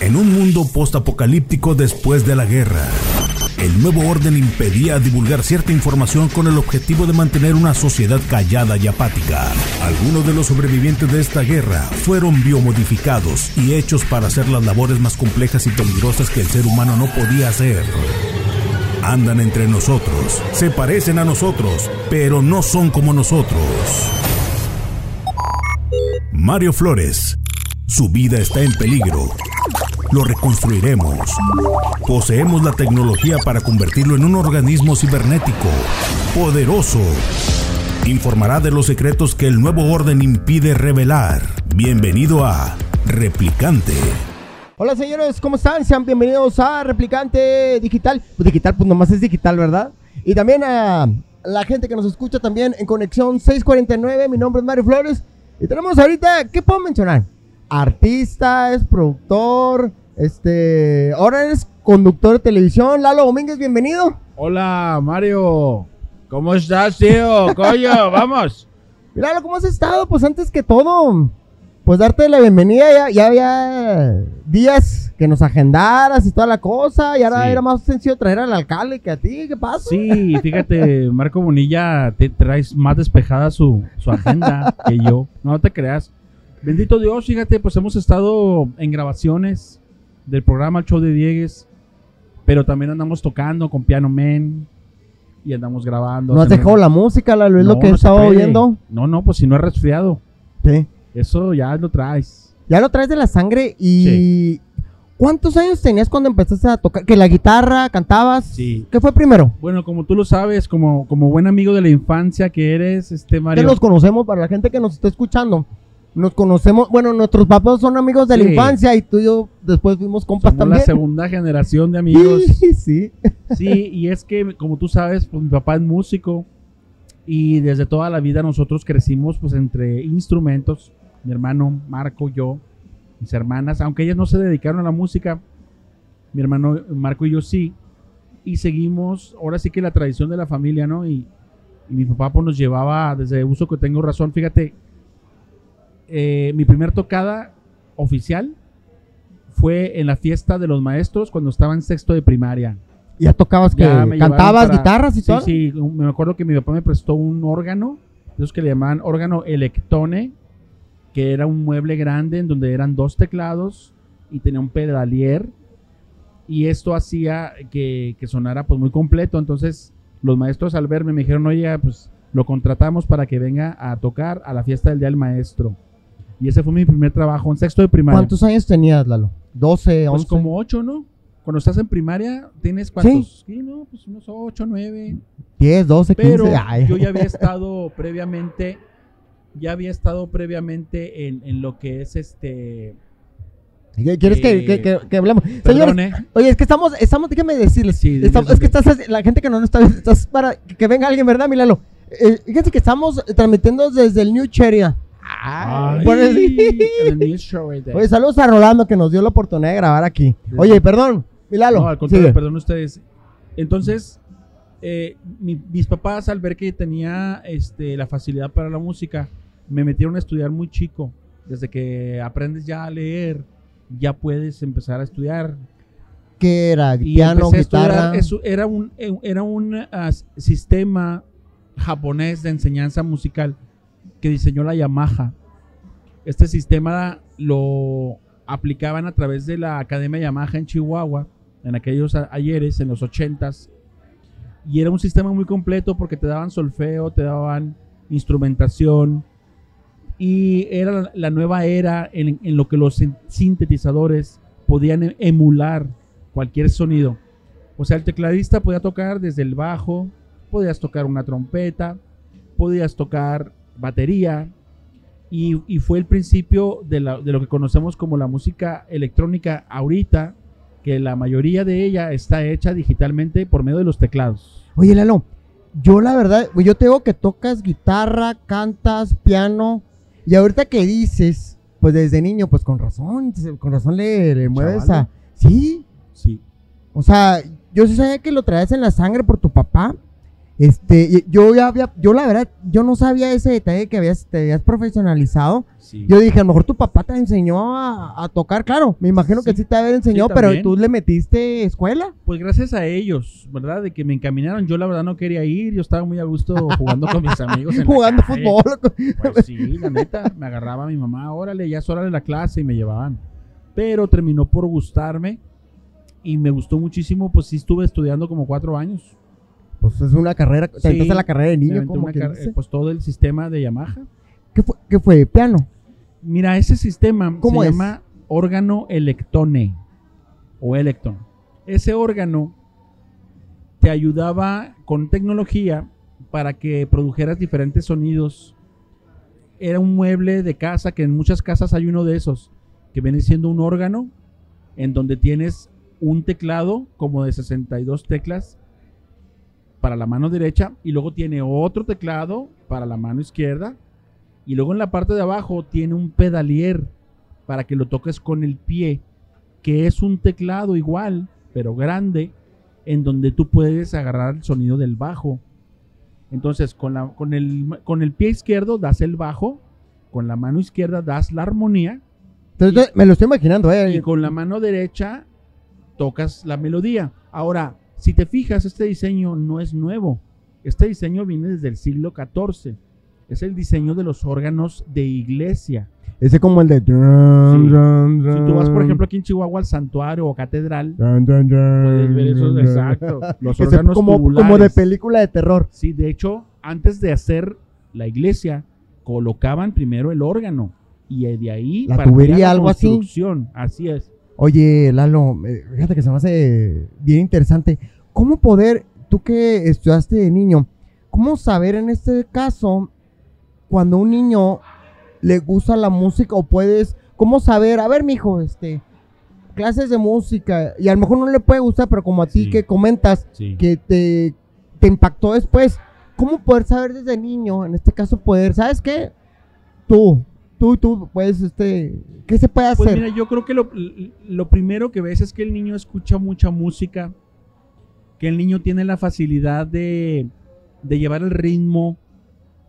En un mundo post-apocalíptico después de la guerra, el nuevo orden impedía divulgar cierta información con el objetivo de mantener una sociedad callada y apática. Algunos de los sobrevivientes de esta guerra fueron biomodificados y hechos para hacer las labores más complejas y peligrosas que el ser humano no podía hacer. Andan entre nosotros, se parecen a nosotros, pero no son como nosotros. Mario Flores, su vida está en peligro lo reconstruiremos. Poseemos la tecnología para convertirlo en un organismo cibernético, poderoso. Informará de los secretos que el nuevo orden impide revelar. Bienvenido a Replicante. Hola señores, ¿cómo están? Sean bienvenidos a Replicante Digital. Pues digital, pues nomás es digital, ¿verdad? Y también a la gente que nos escucha también en Conexión 649. Mi nombre es Mario Flores. Y tenemos ahorita, ¿qué puedo mencionar? Artista, es productor, este, ahora eres conductor de televisión. Lalo Domínguez, bienvenido. Hola, Mario. ¿Cómo estás, tío? Coño, vamos. Lalo, ¿cómo has estado? Pues antes que todo, pues darte la bienvenida. Ya, ya había días que nos agendaras y toda la cosa. Y ahora era más sencillo traer al alcalde que a ti. ¿Qué pasa? Sí, fíjate, Marco Bonilla, te traes más despejada su, su agenda que yo. No te creas. Bendito Dios, fíjate, pues hemos estado en grabaciones del programa El Show de Diegues, pero también andamos tocando con Piano Men y andamos grabando. ¿No has dejado la música, la, es lo que he estado oyendo? No, no, pues si no es resfriado. Sí. Eso ya lo traes. Ya lo traes de la sangre y... ¿Cuántos años tenías cuando empezaste a tocar? ¿Que la guitarra cantabas? Sí. ¿Qué fue primero? Bueno, como tú lo sabes, como, como buen amigo de la infancia que eres, este Mario. Que los conocemos para la gente que nos está escuchando nos conocemos, bueno, nuestros papás son amigos de la infancia y tú y yo después fuimos compas Somos también. la segunda generación de amigos. Sí, sí. Sí, y es que como tú sabes, pues mi papá es músico y desde toda la vida nosotros crecimos pues entre instrumentos, mi hermano Marco, yo, mis hermanas, aunque ellas no se dedicaron a la música, mi hermano Marco y yo sí, y seguimos, ahora sí que la tradición de la familia, ¿no? Y, y mi papá pues nos llevaba, desde uso que tengo razón, fíjate, eh, mi primer tocada oficial fue en la fiesta de los maestros cuando estaba en sexto de primaria. ¿Ya tocabas que cantabas guitarras y todo? Sí, sí, me acuerdo que mi papá me prestó un órgano, esos que le llamaban órgano electone, que era un mueble grande en donde eran dos teclados y tenía un pedalier y esto hacía que, que sonara pues muy completo, entonces los maestros al verme me dijeron, oye, pues lo contratamos para que venga a tocar a la fiesta del Día del Maestro. Y ese fue mi primer trabajo en sexto de primaria. ¿Cuántos años tenías, Lalo? ¿12, 11? Pues como 8, ¿no? Cuando estás en primaria, ¿tienes cuántos? Sí, no, pues unos 8, 9. 10, 12, 15. Pero yo ya había estado previamente, ya había estado previamente en, en lo que es este... ¿Quieres que, que, que, que, hablemos? Señores, oye, es que estamos, estamos, déjame decirles, sí, estamos, es que estás, la gente que no está, estás para que venga alguien, ¿verdad, Milalo? Eh, fíjate que estamos transmitiendo desde el New Cheria. Ay, Oye, saludos a Rolando que nos dio la oportunidad de grabar aquí. Oye, perdón, Milalo. No, al contrario, perdón ustedes. Entonces, eh, mis papás al ver que tenía este, la facilidad para la música, me metieron a estudiar muy chico. Desde que aprendes ya a leer, ya puedes empezar a estudiar. ¿Qué era? ¿Piano, guitarra? Eso era un, era un uh, sistema japonés de enseñanza musical que diseñó la Yamaha. Este sistema lo aplicaban a través de la Academia Yamaha en Chihuahua, en aquellos ayeres, en los ochentas. Y era un sistema muy completo porque te daban solfeo, te daban instrumentación. Y era la nueva era en, en lo que los sintetizadores podían e-, emular cualquier sonido. O sea, el tecladista podía tocar desde el bajo, podías tocar una trompeta, podías tocar batería, y, y fue el principio de, la, de, lo que conocemos como la música electrónica ahorita, que la mayoría de ella está hecha digitalmente por medio de los teclados. Oye, Lalo, yo la verdad, yo tengo que tocas guitarra, cantas, piano, y ahorita que dices, pues desde niño, pues con razón, con razón le, le mueves a... Sí. Sí. O sea, yo sí sabía que lo traes en la sangre por tu papá, Este, yo ya había, yo la verdad, yo no sabía ese detalle que habías, te habías profesionalizado. Sí. Yo dije, a lo mejor tu papá te enseñó a, a tocar, claro, me imagino que Sí. te había enseñado, Sí, pero tú le metiste escuela. Pues gracias a ellos, ¿verdad? De que me encaminaron. Yo la verdad no quería ir, yo estaba muy a gusto jugando con mis amigos. En la Jugando calle. fútbol. Pues sí, la neta, me agarraba mi mamá, órale, ya es hora de la clase y me llevaban. Pero terminó por gustarme y me gustó muchísimo, pues sí estuve estudiando como cuatro años. Pues es una carrera, te Sí, la carrera de niño, como que car- dice. pues todo el sistema de Yamaha. ¿Qué fue? ¿Qué fue? ¿Piano? Mira, ese sistema ¿Cómo se es? llama órgano electone o electron. Ese órgano te ayudaba con tecnología para que produjeras diferentes sonidos. Era un mueble de casa, que en muchas casas hay uno de esos, que viene siendo un órgano en donde tienes un teclado como de 62 teclas para la mano derecha y luego tiene otro teclado para la mano izquierda y luego en la parte de abajo tiene un pedalier para que lo toques con el pie, que es un teclado igual, pero grande, en donde tú puedes agarrar el sonido del bajo. Entonces, con, la, con, el, con el pie izquierdo das el bajo, con la mano izquierda das la armonía Entonces, me lo estoy imaginando, ¿eh? y con la mano derecha tocas la melodía. Ahora, si te fijas, este diseño no es nuevo. Este diseño viene desde el siglo XIV. Es el diseño de los órganos de iglesia. Ese como el de... Si tú vas, por ejemplo, aquí en Chihuahua al santuario o catedral, puedes ver eso. Exacto. Los órganos como, como de película de terror. Sí, de hecho, antes de hacer la iglesia, colocaban primero el órgano. Y de ahí La tubería, la algo así. Así es. Oye, Lalo, eh, fíjate que se me hace bien interesante. ¿Cómo poder, tú que estudiaste de niño, cómo saber en este caso cuando un niño le gusta la música o puedes, cómo saber, a ver, mijo, este, clases de música y a lo mejor no le puede gustar, pero como a ti Sí. que comentas Sí. que te, te impactó después, ¿cómo poder saber desde niño, en este caso poder, ¿sabes qué? Tú, tú, tú, puedes, este, ¿qué se puede hacer? Pues mira, yo creo que lo, lo primero que ves es que el niño escucha mucha música, que el niño tiene la facilidad de, de llevar el ritmo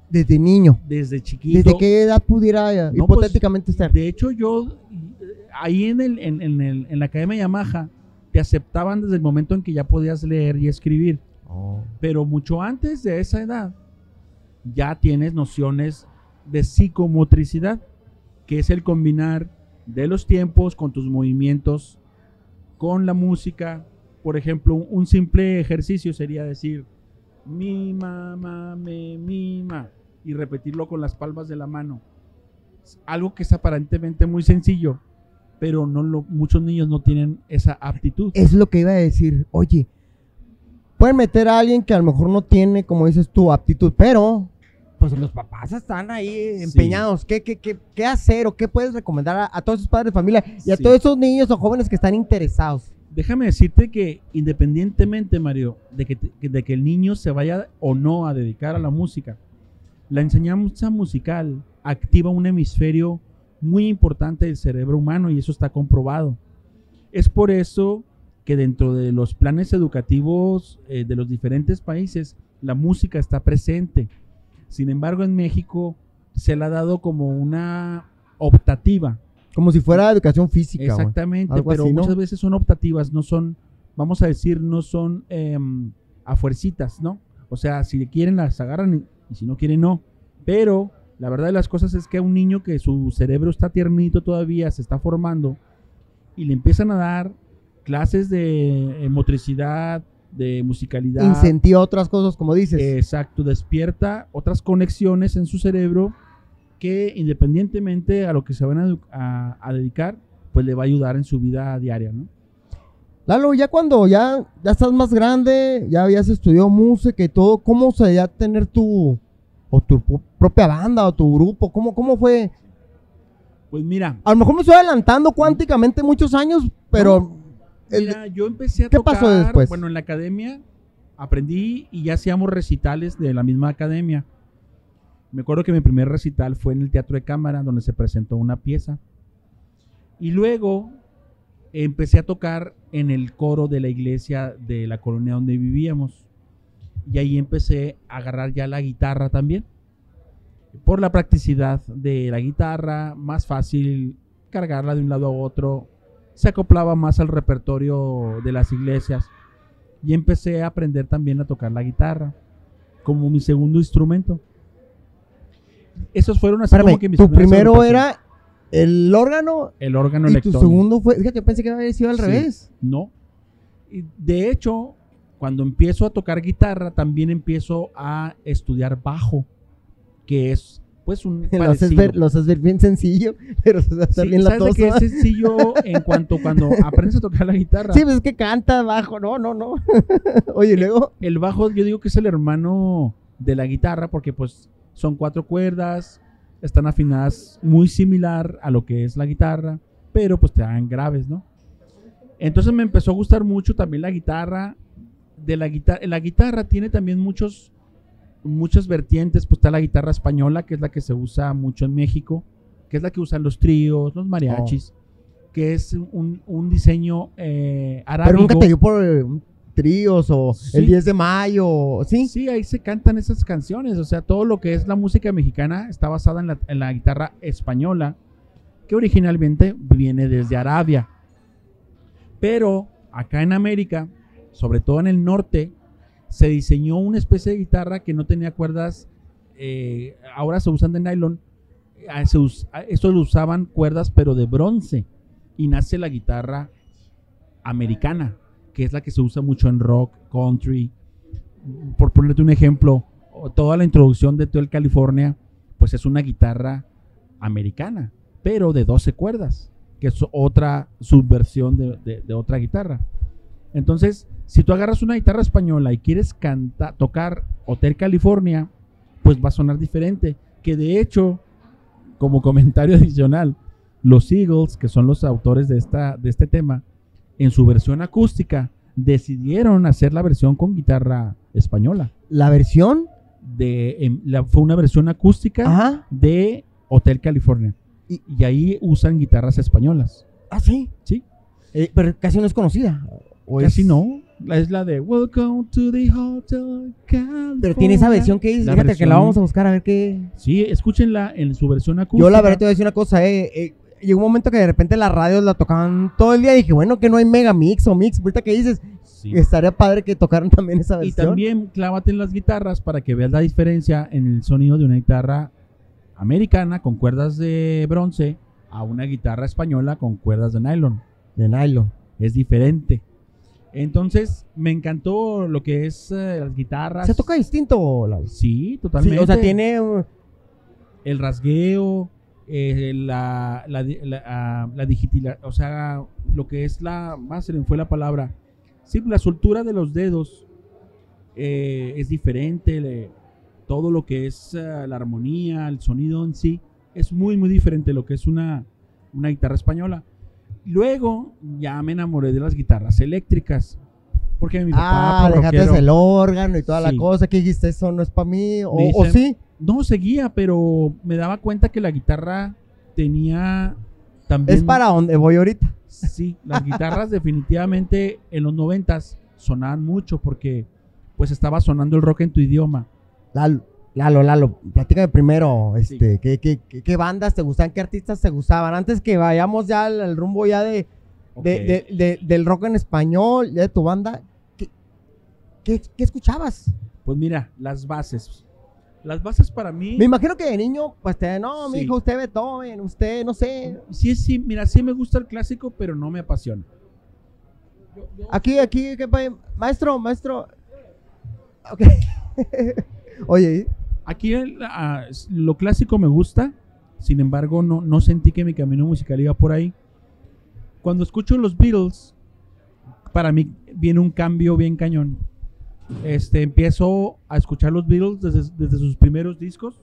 desde niño. desde chiquito. ¿Desde qué edad pudiera eh, No, pues, hipotéticamente estar? De hecho, yo eh, ahí en, el, en, en el- en la Academia Yamaha te aceptaban desde el momento en que ya podías leer y escribir. Oh. Pero mucho antes de esa edad ya tienes nociones de psicomotricidad, que es el combinar de los tiempos con tus movimientos, con la música. Por ejemplo, un- simple ejercicio sería decir mi mamá me mima y repetirlo con las palmas de la mano. Algo que es aparentemente muy sencillo, pero muchos niños no tienen esa aptitud. Es lo que iba a decir. Oye, pueden meter a alguien que a lo mejor no tiene, como dices tú, aptitud, pero pues los papás están ahí empeñados. ¿Qué, qué, qué, qué hacer o qué puedes recomendar a, a todos esos padres de familia y a Sí. todos esos niños o jóvenes que están interesados? Déjame decirte que independientemente, Mario, de que, de que el niño se vaya o no a dedicar a la música, la enseñanza musical activa un hemisferio muy importante del cerebro humano y eso está comprobado. Es por eso que dentro de los planes educativos eh, de los diferentes países, la música está presente. Sin embargo, en México se le ha dado como una optativa. Como si fuera educación física. Exactamente, Algo pero así, ¿no? muchas veces son optativas, no son, vamos a decir, no son em, a fuercitas, ¿no? O sea, si quieren las agarran y, y si no quieren no. Pero la verdad de las cosas es que a un niño que su cerebro está tiernito todavía, se está formando, y le empiezan a dar clases de eh, motricidad, de musicalidad. Incentiva otras cosas, como dices. Exacto, despierta otras conexiones en su cerebro que independientemente a lo que se van a, a- a dedicar, pues le va a ayudar en su vida diaria, ¿no? Lalo, ya cuando ya, ya estás más grande, ya habías estudiado música y todo, ¿cómo sería tener tu, o tu propia banda o tu grupo? ¿Cómo, cómo fue? Pues mira, A lo mejor me estoy adelantando cuánticamente muchos años, pero mira, yo empecé a ¿Qué tocar, pasó después? bueno, en la academia aprendí y ya hacíamos recitales de la misma academia. Me acuerdo que mi primer recital fue en el Teatro de Cámara, donde se presentó una pieza. Y luego empecé a tocar en el coro de la iglesia de la colonia donde vivíamos. Y ahí empecé a agarrar ya la guitarra también. Por la practicidad de la guitarra, más fácil cargarla de un lado a otro. Se acoplaba más al repertorio de las iglesias. Y empecé a aprender también a tocar la guitarra como mi segundo instrumento. Esos fueron así Espérame, como que mis tu primero era el órgano el órgano y tu electrónico. segundo fue. Fíjate, yo pensé que había sido al Sí. revés. No. Y De hecho, cuando empiezo a tocar guitarra, también empiezo a estudiar bajo, que es pues un Lo haces, parecido. ver, ver bien sencillo, pero se Sí, bien ¿Sabes de latoso. qué es sencillo en cuanto cuando aprendes a tocar la guitarra? Sí, pues es que canta bajo, no, no, no. Oye, luego, El bajo yo digo que es el hermano de la guitarra porque pues son cuatro cuerdas, están afinadas muy similar a lo que es la guitarra, pero pues te dan graves, ¿no? Entonces me empezó a gustar mucho también la guitarra. De la guitarra, la guitarra tiene también muchos, muchas vertientes. Pues está la guitarra española, que es la que se usa mucho en México, que es la que usan los tríos, los mariachis, que es un, un diseño eh, pero nunca te dio por eh, tríos o Sí. el 10 de mayo, ¿sí? Sí, ahí se cantan esas canciones. O sea, todo lo que es la música mexicana está basada en la, en la guitarra española, que originalmente viene desde Arabia. Pero acá en América, sobre todo en el norte, se diseñó una especie de guitarra que no tenía cuerdas. eh, ahora se usan de nylon. ah, se usaban cuerdas, pero de bronce. Y nace la guitarra americana, que es la que se usa mucho en rock, country, por ponerte un ejemplo, toda la introducción de Hotel California, pues es una guitarra americana, pero de 12 cuerdas, que es otra subversión de- de otra guitarra. Entonces, si tú agarras una guitarra española y quieres cantar, tocar Hotel California, pues va a sonar diferente. Que de hecho, como comentario adicional, los Eagles, que son los autores de, esta, de este tema, en su versión acústica, decidieron hacer la versión con guitarra española. La versión, De, em, la- fue una versión acústica ajá, de Hotel California. Y- Y, ahí usan guitarras españolas. ah, sí. Sí. Eh, pero casi no es conocida. ¿o Casi es- no. Es la de Welcome to the Hotel California. Pero tiene esa versión que dice, fíjate que la vamos a buscar a ver qué. Sí, escúchenla en su versión acústica. Yo la verdad te voy a decir una cosa, eh, eh, llegó un momento que de repente las radios la tocaban todo el día y dije, bueno, que no hay mega mix o mix, ahorita que dices, Sí. estaría padre que tocaran también esa Y versión. también clávate en las guitarras para que veas la diferencia en el sonido de una guitarra americana con cuerdas de bronce a una guitarra española con cuerdas de nylon. De nylon. Es diferente. Entonces, me encantó lo que es eh, las guitarras. ¿Se toca distinto? Lalo? Sí, Sí, totalmente. o sea, tiene... uh, el rasgueo, eh, la, la, la, ah, la o sea, lo que es la, más se me fue la palabra, sí, la soltura de los dedos eh, es diferente, le- todo lo que es ah, la armonía, el sonido en sí, es muy, muy diferente lo que es una, una guitarra española. Luego ya me enamoré de las guitarras eléctricas, porque mi papá, Ah, dejaste el órgano y toda la cosa, que dijiste, eso no es para mí, o, sí. No seguía, pero me daba cuenta que la guitarra tenía también. Es para donde voy ahorita. Sí, las guitarras definitivamente en los noventas sonaban mucho porque pues estaba sonando el rock en tu idioma. Lalo, Lalo, Lalo, platícame primero, este, ¿qué, qué, qué, qué bandas te gustaban, qué artistas te gustaban? Antes que vayamos ya al, al rumbo ya de, de- de- de- del rock en español, ya de tu banda, ¿qué, qué, qué escuchabas? Pues mira, las bases. Las bases para mí. Me imagino que de niño, pues te, no, mi Sí. hijo, usted Beethoven, usted, no sé. Sí, sí, mira, sí me gusta el clásico, pero no me apasiona. Yo- yo- Aquí, aquí, ¿qué maestro, maestro. Ok. Oye, Aquí el- ah, s- lo clásico me gusta, sin embargo no, no sentí que mi camino musical iba por ahí. Cuando escucho los Beatles, para mí viene un cambio bien cañón. Este, empiezo a escuchar los Beatles desde, desde sus primeros discos.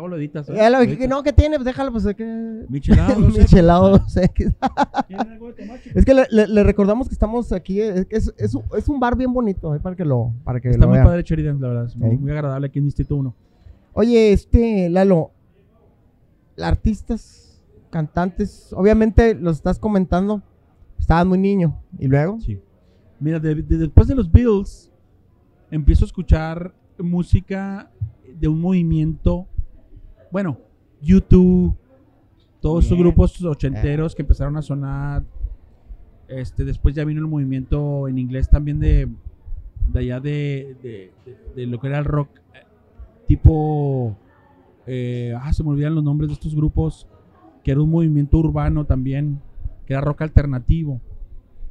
Acabo lo editas. ¿eh? ya lo Lo dije no, que tiene, pues déjalo, pues que. Michelado, no sé. Michelado, no sé qué. ¿Tienen algo de chicos? Es que le, le- le recordamos que estamos aquí, es, es, es un- es un bar bien bonito, eh, para que lo, para que Está lo muy vean. padre Sheridan, la verdad. Es muy, agradable aquí en Distrito 1. Oye, este, Lalo, artistas, cantantes, obviamente los estás comentando, Estabas muy niño. ¿Y luego? Sí. Mira, de- de- después de los Beatles, empiezo a escuchar música de un movimiento, bueno, YouTube, todos esos grupos ochenteros que empezaron a sonar. Este, después ya vino el movimiento en inglés también de, de allá de, de- lo que era el rock, eh, tipo, eh, ah, se me olvidan los nombres de estos grupos, que era un movimiento urbano también, que era rock alternativo.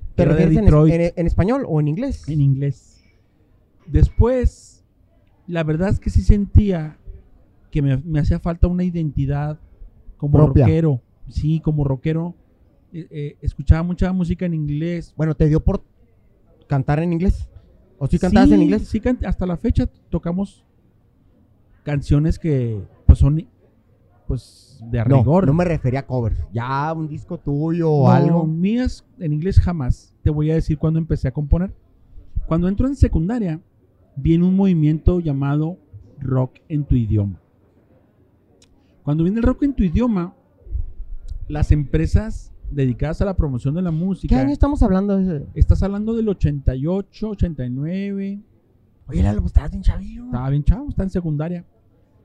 que ¿Te era de refieres en, es- Detroit en- en español o en inglés? en inglés. Después, la verdad es que sí sentía que me, me hacía falta una identidad como Propia. rockero. Sí, como rockero. Eh, eh, escuchaba mucha música en inglés. Bueno, ¿te dio por cantar en inglés? ¿O sí cantabas en inglés? Sí, hasta la fecha tocamos canciones que pues son pues de No, rigor. no me refería a covers. Ya un disco tuyo o No, algo. mías en inglés jamás. Te voy a decir cuándo empecé a componer. Cuando entro en secundaria, viene un movimiento llamado rock en tu idioma. Cuando viene el rock en tu idioma, las empresas dedicadas a la promoción de la ¿Qué música, año estamos hablando? de estás hablando del 88, 89, Oye, Lalo, pues estabas bien chavillo. estaba bien chavo, está en secundaria.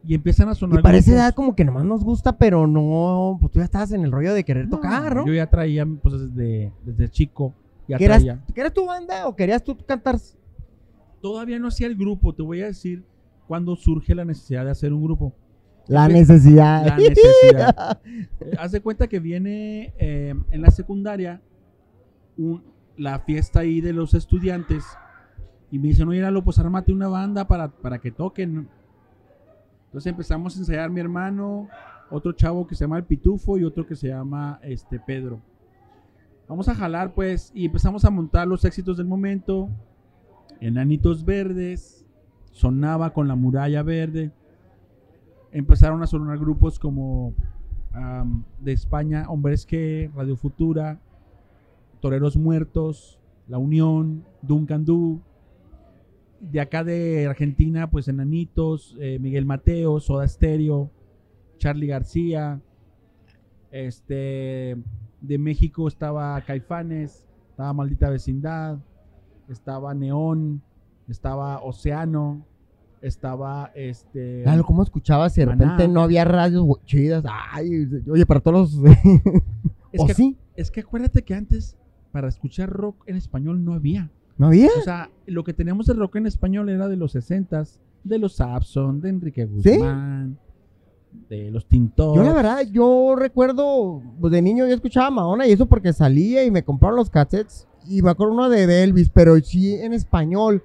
Y empiezan a sonar Y parece edad como que nomás nos gusta, pero no. Pues tú ya estabas en el rollo de querer No, tocar, ¿no? Yo ya traía, pues desde, desde chico, ya ¿Querías, traía. ¿Querías tu banda o querías tú cantar? todavía no hacía el grupo, te voy a decir cuando surge la necesidad de hacer un grupo. La necesidad. La necesidad. Eh, haz de cuenta que viene eh, en la secundaria un- la fiesta ahí de los estudiantes y me dicen, oye, Lalo, pues armate una banda para, para que toquen. Entonces empezamos a ensayar mi hermano, otro chavo que se llama El Pitufo y otro que se llama este Pedro. Vamos a jalar pues y empezamos a montar los éxitos del momento. Enanitos Verdes, sonaba con la muralla verde. Empezaron a sonar grupos como de España, Hombres que, Radio Futura, Toreros Muertos, La Unión, Duncan Du. De acá de Argentina, pues Enanitos, eh, Miguel Mateo, Soda Stereo, Charlie García. Este, de México estaba Caifanes, estaba Maldita Vecindad, estaba Neón, estaba Océano, estaba este. Lalo, ¿cómo escuchabas de Maná. repente no había radios chidas? Ay, oye, para todos los. Es ¿O que, sí? es que acuérdate que antes para escuchar rock en español no había. ¿No había? O sea, lo que teníamos de rock en español era de los 60s, de los Sapson, de Enrique Guzmán, de los Tintos. Yo la verdad, yo recuerdo, pues de niño yo escuchaba Madonna y eso porque salía y me compraron los cassettes y me acuerdo uno de, de Elvis, pero sí en español,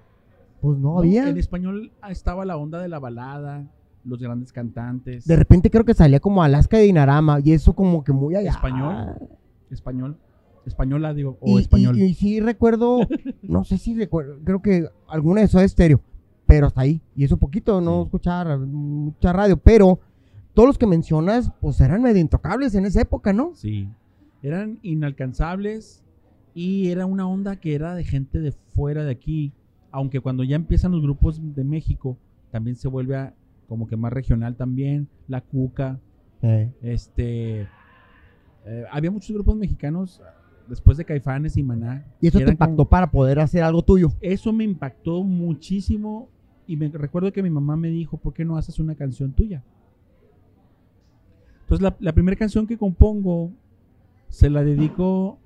pues no, No, había. En español estaba la onda de la balada, los grandes cantantes. De repente creo que salía como Alaska de Dinarama y eso como que muy allá. Español. Español. Española, digo, Y, o español. y- y sí recuerdo, no sé si recuerdo, creo que alguna de esos estéreo, pero hasta ahí. Y eso poquito, no Sí. escuchar mucha radio, pero todos los que mencionas, pues eran medio intocables en esa época, ¿no? Sí. Eran inalcanzables y era una onda que era de gente de fuera de aquí. Aunque cuando ya empiezan los grupos de México, también se vuelve a- como que más regional también. La Cuca, este... eh, había muchos grupos mexicanos después de Caifanes y Maná. Y eso te como- impactó para poder hacer algo tuyo. eso me impactó muchísimo y me recuerdo que mi mamá me dijo, ¿por qué no haces una canción tuya? Entonces la, la primera canción que compongo se la dedico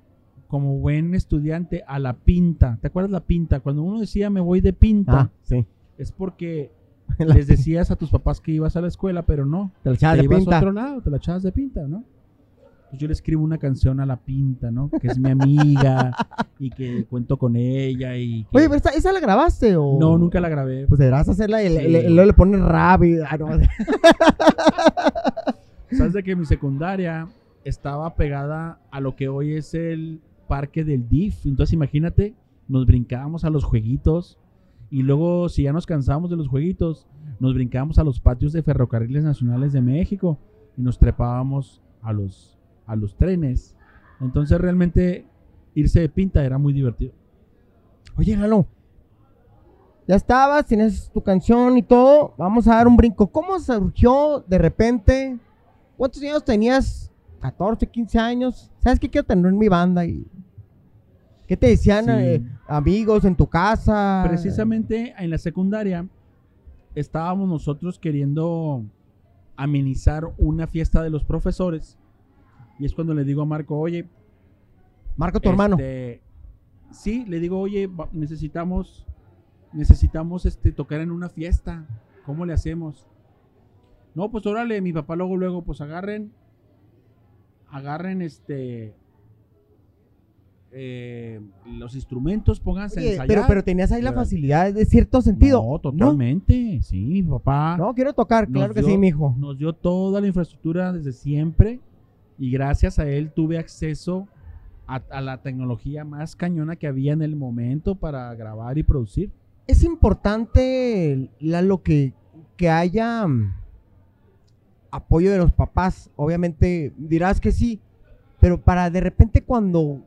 como buen estudiante a la pinta. ¿Te acuerdas la pinta? Cuando uno decía me voy de pinta, Ah, sí. es porque les decías a tus papás que ibas a la escuela, pero no. Te la echabas te de ibas a pinta. otro lado, te la echabas de pinta, ¿no? Pues yo le escribo una canción a la pinta, ¿no? Que es mi amiga y que cuento con ella y que- Oye, pero esa, ¿esa la grabaste o...? No, nunca la grabé. Pues deberás hacerla y le- Sí. le- luego le pones rap y... ah, no. Sabes de que mi secundaria estaba pegada a lo que hoy es el parque del DIF. Entonces imagínate, nos brincábamos a los jueguitos y luego si ya nos cansábamos de los jueguitos, nos brincábamos a los patios de ferrocarriles nacionales de México y nos trepábamos a los, a los trenes. Entonces realmente irse de pinta era muy divertido. Oye, Lalo. Ya estabas, tienes tu canción y todo. Vamos a dar un brinco. ¿Cómo surgió de repente? ¿Cuántos años tenías? 14, 15 años. ¿Sabes qué quiero tener en mi banda? Y ¿Qué te decían Sí. eh, amigos en tu casa? Precisamente en la secundaria estábamos nosotros queriendo amenizar una fiesta de los profesores. Y es cuando le digo a Marco, oye, Marco, tu hermano. este, sí, le digo, oye, necesitamos, necesitamos este, tocar en una fiesta. ¿Cómo le hacemos? No, pues órale, mi papá luego, luego, pues agarren, agarren este, eh, los instrumentos, pónganse a Oye, ensayar. pero, pero tenías ahí la facilidad de cierto sentido. No, totalmente. Sí, mi papá No, quiero tocar, claro que sí, mijo. nos dio toda la infraestructura desde siempre y gracias a él tuve acceso a, a la tecnología más cañona que había en el momento para grabar y producir. Es importante, Lalo, que, que haya mm, apoyo de los papás. Obviamente dirás que sí, pero para de repente cuando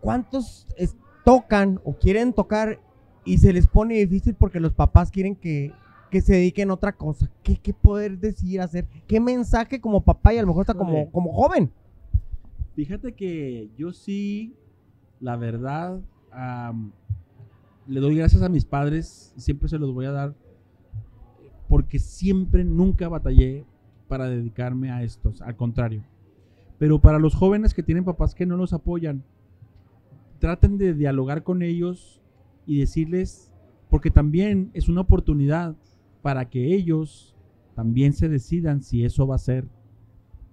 cuántos es- tocan o quieren tocar y se les pone difícil porque los papás quieren que, que se dediquen a otra cosa. ¿Qué, qué poder decidir hacer? ¿Qué mensaje como papá y a lo mejor hasta como, como joven? Fíjate que yo sí, la verdad, am, le doy gracias a mis padres, siempre se los voy a dar, porque siempre, nunca batallé para dedicarme a estos, al contrario. Pero para los jóvenes que tienen papás que no los apoyan, traten de dialogar con ellos y decirles, porque también es una oportunidad para que ellos también se decidan si eso va a ser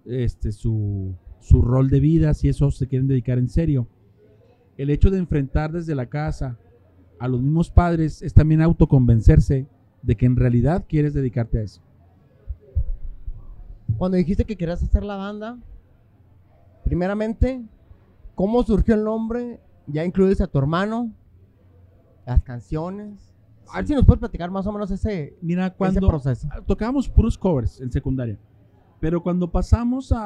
este, su, su rol de vida, si eso se quieren dedicar en serio. El hecho de enfrentar desde la casa a los mismos padres es también autoconvencerse de que en realidad quieres dedicarte a eso. Cuando dijiste que querías hacer la banda, primeramente, ¿cómo surgió el nombre? Ya incluyes a tu hermano, las canciones. A ver Sí. si nos puedes platicar más o menos ese, Mira, ese cuando proceso. tocábamos puros covers en secundaria, pero cuando pasamos a,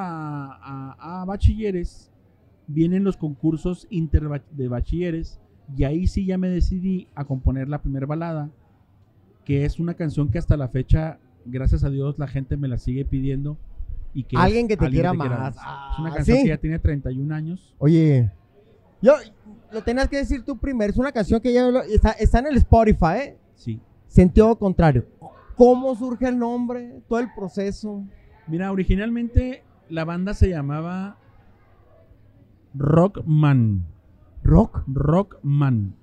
a- a bachilleres, vienen los concursos inter de bachilleres y ahí sí ya me decidí a componer la primera balada, que es una canción que hasta la fecha, gracias a Dios, la gente me la sigue pidiendo. Y que es Alguien que te quiera más. Es una Ah, canción ¿sí? que ya tiene 31 años. Oye, yo lo tenías que decir tú primero. Es una canción que ya lo- está, está en el Spotify, ¿eh? Sí. Sentido contrario. ¿Cómo surge el nombre? Todo el proceso. Mira, originalmente la banda se llamaba Rockman. Rock. Rockman.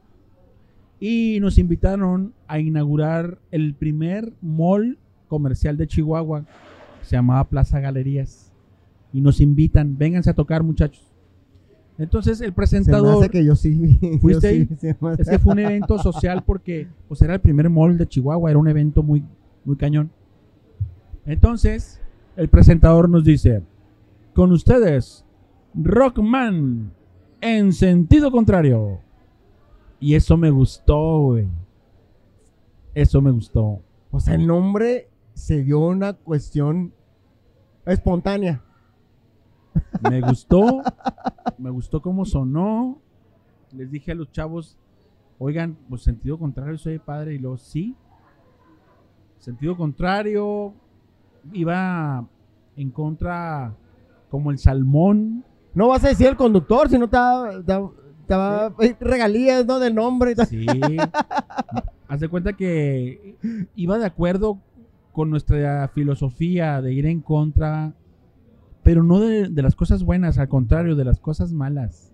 Y nos invitaron a inaugurar el primer mall comercial de Chihuahua. Se llamaba Plaza Galerías. Y nos invitan, vénganse a tocar muchachos. Entonces el Se me presentador... hace que yo sí. yo ¿Fuiste sí, ahí? Es que fue un evento social porque pues era el primer mall de Chihuahua, era un evento muy, muy cañón. Entonces, el presentador nos dice, con ustedes, Rockman, en sentido contrario. Y eso me gustó, güey. Eso me gustó. O sea, el nombre se dio una cuestión espontánea. Me gustó. me gustó cómo sonó. Les dije a los chavos, oigan, pues sentido contrario soy padre. Y luego, sí. Sentido contrario. Iba en contra como el salmón. No vas a decir el conductor, si no te va regalías, ¿no? Del nombre. y. Sí. Haz de cuenta que iba de acuerdo con nuestra filosofía de ir en contra, pero no de, de las cosas buenas, al contrario, de las cosas malas.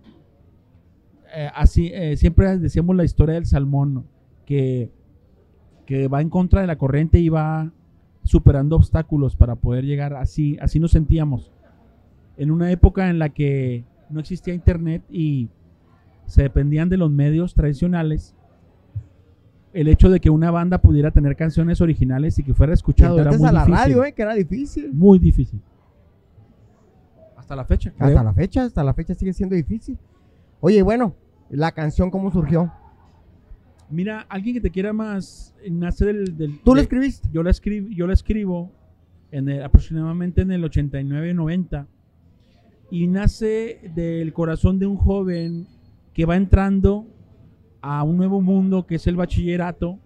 Eh, así, eh, siempre decíamos la historia del salmón, que, que va en contra de la corriente y va superando obstáculos para poder llegar así, así nos sentíamos. En una época en la que no existía internet y se dependían de los medios tradicionales, el hecho de que una banda pudiera tener canciones originales y que fuera escuchado era muy a la difícil. radio, ¿eh? Que era difícil. Muy difícil. Hasta la fecha. creo. Hasta la fecha, hasta la fecha sigue siendo difícil. Oye, bueno, la canción, ¿cómo surgió? Mira, alguien que te quiera más nace del... del- ¿Tú la de- escribiste? yo la escribo, yo la escribo en el- aproximadamente en el 89-90 y nace del corazón de un joven que va entrando a un nuevo mundo que es el bachillerato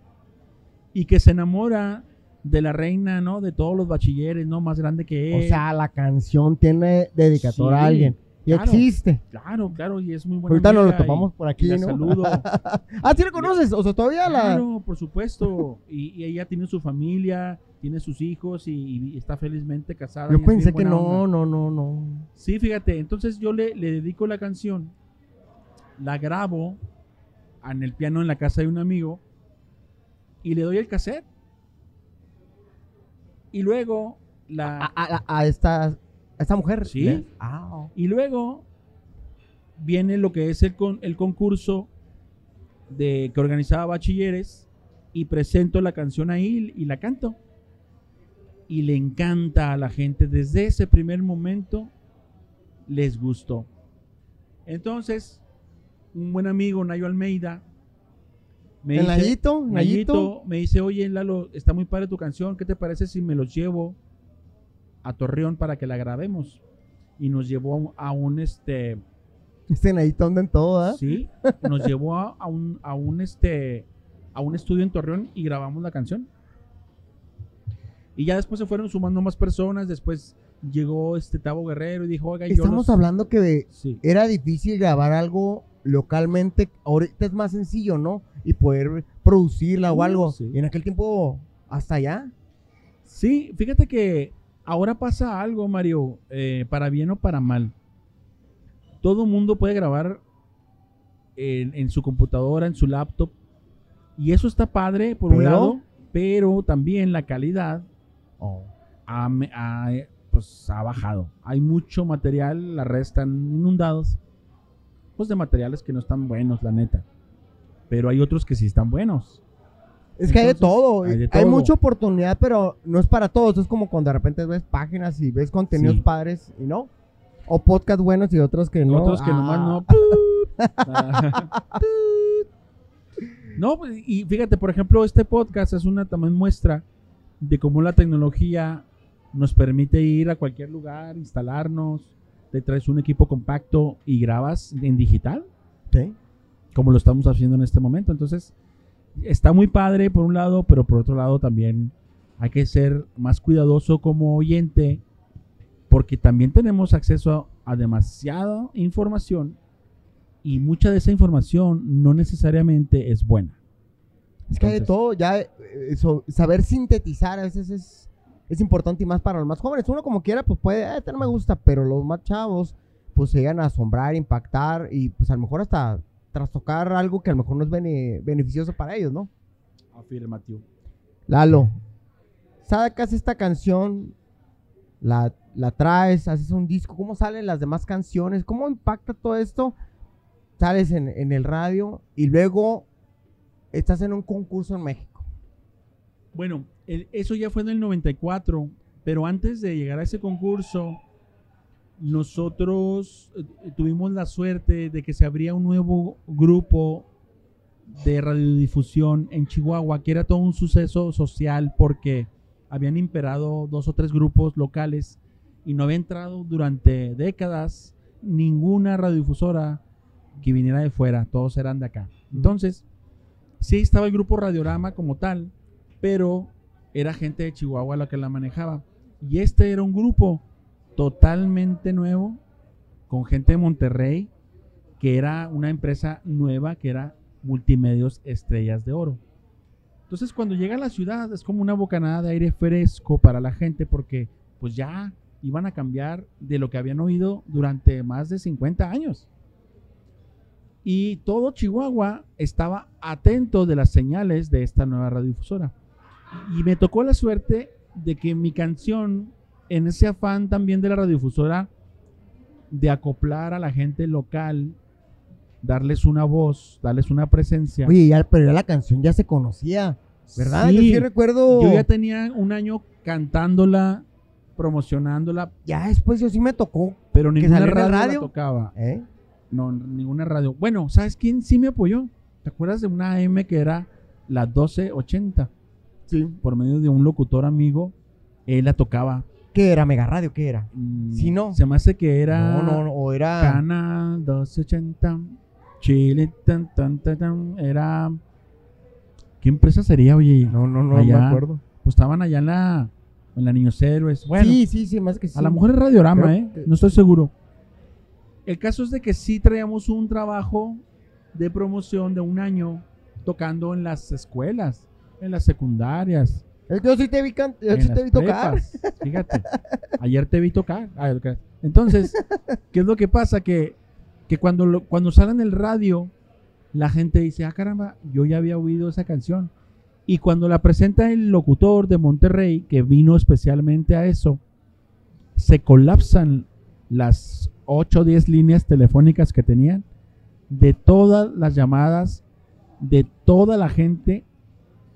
y que se enamora de la reina, ¿no? De todos los bachilleres, ¿no? Más grande que O él. sea, la canción tiene dedicatoria a alguien. Y Claro. existe. Claro, claro, y es muy buena Ahorita nos lo y- topamos por aquí, ¿no? saludo. ah, ¿sí la conoces? O sea, todavía la... Claro, por supuesto. Y, y ella tiene su familia, tiene sus hijos y, y está felizmente casada. Yo pensé que no, onda. no, no, no. Sí, fíjate, entonces yo le, le dedico la canción, la grabo en el piano en la casa de un amigo y le doy el cassette. Y luego la... A, a- a esta, a esta mujer. Sí. Ah, oh. Y luego viene lo que es el, con, el concurso de que organizaba bachilleres y presento la canción ahí y la canto. Y le encanta a la gente. Desde ese primer momento les gustó. Entonces, un buen amigo, Nayo Almeida, me ¿El dice, Nayito? ¿Nayito? Nayito me dice, oye Lalo, está muy padre tu canción, ¿qué te parece si me los llevo a Torreón para que la grabemos? Y nos llevó a un, este, Este Nayito anda en todo, ¿ah? sí, nos llevó a, a un, a un este, a un estudio en Torreón y grabamos la canción. Y ya después se fueron sumando más personas, después llegó este Tavo Guerrero y dijo, oiga, yo Estamos los-". hablando que Sí. era difícil grabar algo localmente. Ahorita es más sencillo, ¿no? Y poder producirla o Uh, algo. sí. Y en aquel tiempo, hasta allá. Sí, fíjate que ahora pasa algo, Mario, eh, para bien o para mal. Todo mundo puede grabar en, en su computadora, en su laptop, y eso está padre por un lado, pero también la calidad Oh. ha, eh, pues, ha bajado. Hay mucho material, las redes están inundados, pues de materiales que no están buenos, la neta. Pero hay otros que sí están buenos. Es que hay de todo. hay de todo. mucha oportunidad, pero no es para todos. Es como cuando de repente ves páginas y ves contenidos Sí. padres y no. O podcast buenos y otros que no. Otros que Ah. nomás no. No, pues, y fíjate, por ejemplo, este podcast es una también muestra de cómo la tecnología nos permite ir a cualquier lugar, instalarnos, te traes un equipo compacto y grabas en digital, Sí. como lo estamos haciendo en este momento. Entonces, está muy padre por un lado, pero por otro lado también hay que ser más cuidadoso como oyente, porque también tenemos acceso a, a demasiada información y mucha de esa información no necesariamente es buena. Es que hay de Entonces- todo. Ya eh, eso, saber sintetizar a veces es, es importante y más para los más jóvenes. Uno como quiera, pues puede, "Eh, este no me gusta, pero los más chavos, pues se llegan a asombrar, impactar y pues a lo mejor hasta trastocar algo que a lo mejor no es bene- beneficioso para ellos, ¿no? Afirmativo. Lalo, sacas esta canción, la, la traes, haces un disco, ¿cómo salen las demás canciones? ¿Cómo impacta todo esto? Sales en, en el radio y luego estás en un concurso en México. Bueno, el- eso ya fue en el 94, pero antes de llegar a ese concurso, nosotros eh, tuvimos la suerte de que se abría un nuevo grupo de radiodifusión en Chihuahua, que era todo un suceso social porque habían imperado dos o tres grupos locales y no había entrado durante décadas ninguna radiodifusora que viniera de fuera, todos eran de acá. Entonces, sí estaba el grupo Radiorama como tal, pero era gente de Chihuahua la que la manejaba. Y este era un grupo totalmente nuevo, con gente de Monterrey, que era una empresa nueva, que era Multimedios Estrellas de Oro. Entonces cuando llega a la ciudad es como una bocanada de aire fresco para la gente porque pues ya iban a cambiar de lo que habían oído durante más de 50 años. Y todo Chihuahua estaba atento de las señales de esta nueva radiodifusora. Y me tocó la suerte de que mi canción, en ese afán también de la radiodifusora, de acoplar a la gente local, darles una voz, darles una presencia. Oye, ya, pero ya la canción ya se conocía, ¿verdad? Yo Sí, recuerdo. yo ya tenía un año cantándola, promocionándola, ya después yo sí me tocó. pero ninguna el radio, la tocaba. ¿eh? No, ninguna radio. Bueno, ¿sabes quién sí me apoyó? ¿Te acuerdas de una AM que era la 1280? Sí. Por medio de un locutor amigo, él la tocaba. ¿Qué era? ¿Mega Radio? ¿Qué era? Mm, Sí, no. Se me hace que era No, no, no. O era. Canal 1280, Chile, tan, tan, tan, tan, era... ¿Qué empresa sería, oye? No, no, no Allá. me acuerdo. Pues estaban allá en la, en la Niños Héroes. Bueno, sí, sí, sí, más que sí. a lo mejor es Radiorama, ¿eh? No estoy seguro. El caso es de que sí traíamos un trabajo de promoción de un año tocando en las escuelas, en las secundarias, yo sí te vi, can- yo sí te vi tocar. Fíjate, ayer te vi tocar. Ah. Entonces, ¿qué es lo que pasa? Que, que cuando, lo- cuando sale en el radio, la gente dice, ah, caramba, yo ya había oído esa canción. Y cuando la presenta el locutor de Monterrey, que vino especialmente a eso, se colapsan las 8 o 10 líneas telefónicas que tenían de todas las llamadas de toda la gente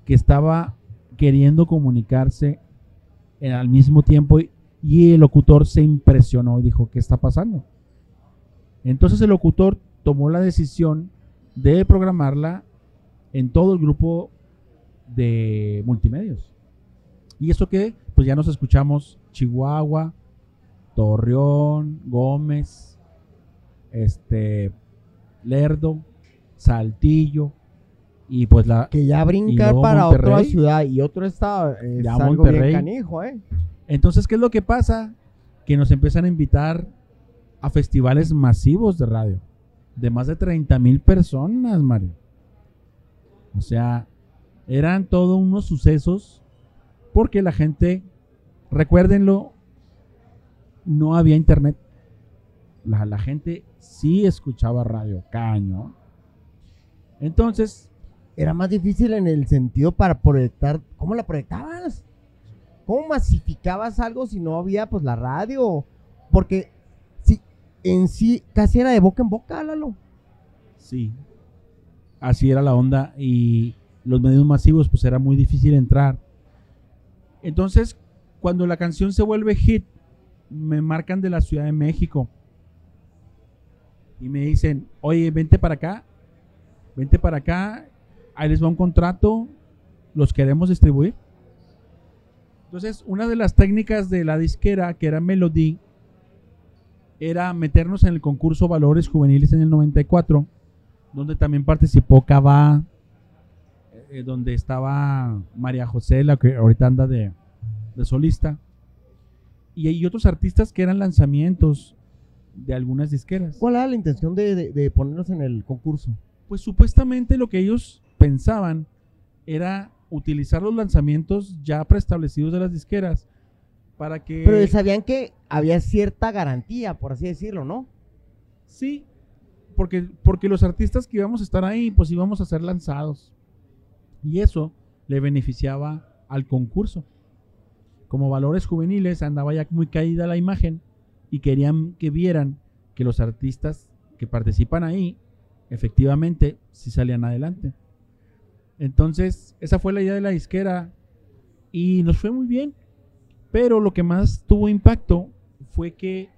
que estaba queriendo comunicarse en- al mismo tiempo y, el locutor se impresionó y dijo, ¿qué está pasando? Entonces el locutor tomó la decisión de programarla en todo el grupo de multimedios. ¿Y eso qué? Pues ya nos escuchamos Chihuahua, Torreón, Gómez, este, Lerdo, Saltillo y pues la... Que ya brincar para otra ciudad y otro estado es Ya algo Monterrey. bien canijo, ¿eh? Entonces, ¿qué es lo que pasa? Que nos empiezan a invitar a festivales masivos de radio. De más de 30 mil personas, Mario. O sea, eran todos unos sucesos porque la gente, recuérdenlo, no había internet. La, la gente sí escuchaba radio, caño. Entonces, Era más difícil en el sentido para proyectar. ¿Cómo la proyectabas? ¿Cómo masificabas algo si no había pues la radio? Porque sí, en sí casi era de boca en boca, Lalo. Sí. Así era la onda y los medios masivos pues era muy difícil entrar. Entonces, cuando la canción se vuelve hit, me marcan de la Ciudad de México y me dicen, oye, vente para acá, vente para acá, ahí les va un contrato, los queremos distribuir. Entonces, una de las técnicas de la disquera, que era Melody, era meternos en el concurso Valores Juveniles en el 94, donde también participó Cava, eh, donde estaba María José, la que ahorita anda de, de solista, y hay otros artistas que eran lanzamientos de algunas disqueras. ¿Cuál era la intención de, de- de ponernos en el concurso? Pues supuestamente lo que ellos pensaban era utilizar los lanzamientos ya preestablecidos de las disqueras para que... Pero sabían que había cierta garantía, por así decirlo, ¿no? Sí, porque, porque los artistas que íbamos a estar ahí, pues íbamos a ser lanzados. Y eso le beneficiaba al concurso. Como valores juveniles andaba ya muy caída la imagen y querían que vieran que los artistas que participan ahí, efectivamente, sí salían adelante. Entonces, esa fue la idea de la disquera y nos fue muy bien. Pero lo que más tuvo impacto fue que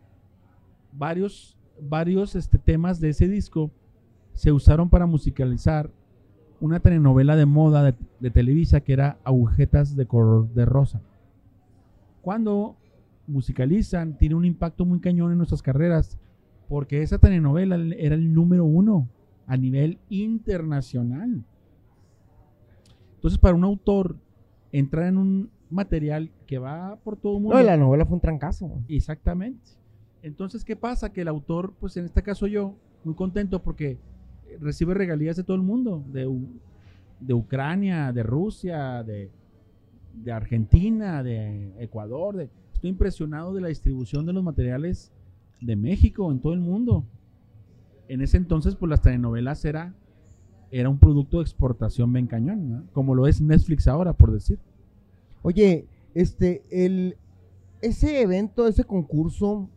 varios, varios este, temas de ese disco se usaron para musicalizar una telenovela de moda de, de Televisa que era Agujetas de color de rosa. Cuando musicalizan, tiene un impacto muy cañón en nuestras carreras, porque esa telenovela era el número uno a nivel internacional. Entonces, para un autor entrar en un material que va por todo el mundo. No, y la novela fue un trancazo. Exactamente. Entonces, ¿qué pasa? Que el autor, pues en este caso yo, muy contento porque recibe regalías de todo el mundo, de, Ucrania, de Rusia, de, de Argentina, de Ecuador. de- estoy impresionado de la distribución de los materiales de México en todo el mundo. En ese entonces, pues las telenovelas era, era un producto de exportación bien cañón, ¿no? como lo es Netflix ahora, por decir. Oye, este, el, ese evento, ese concurso,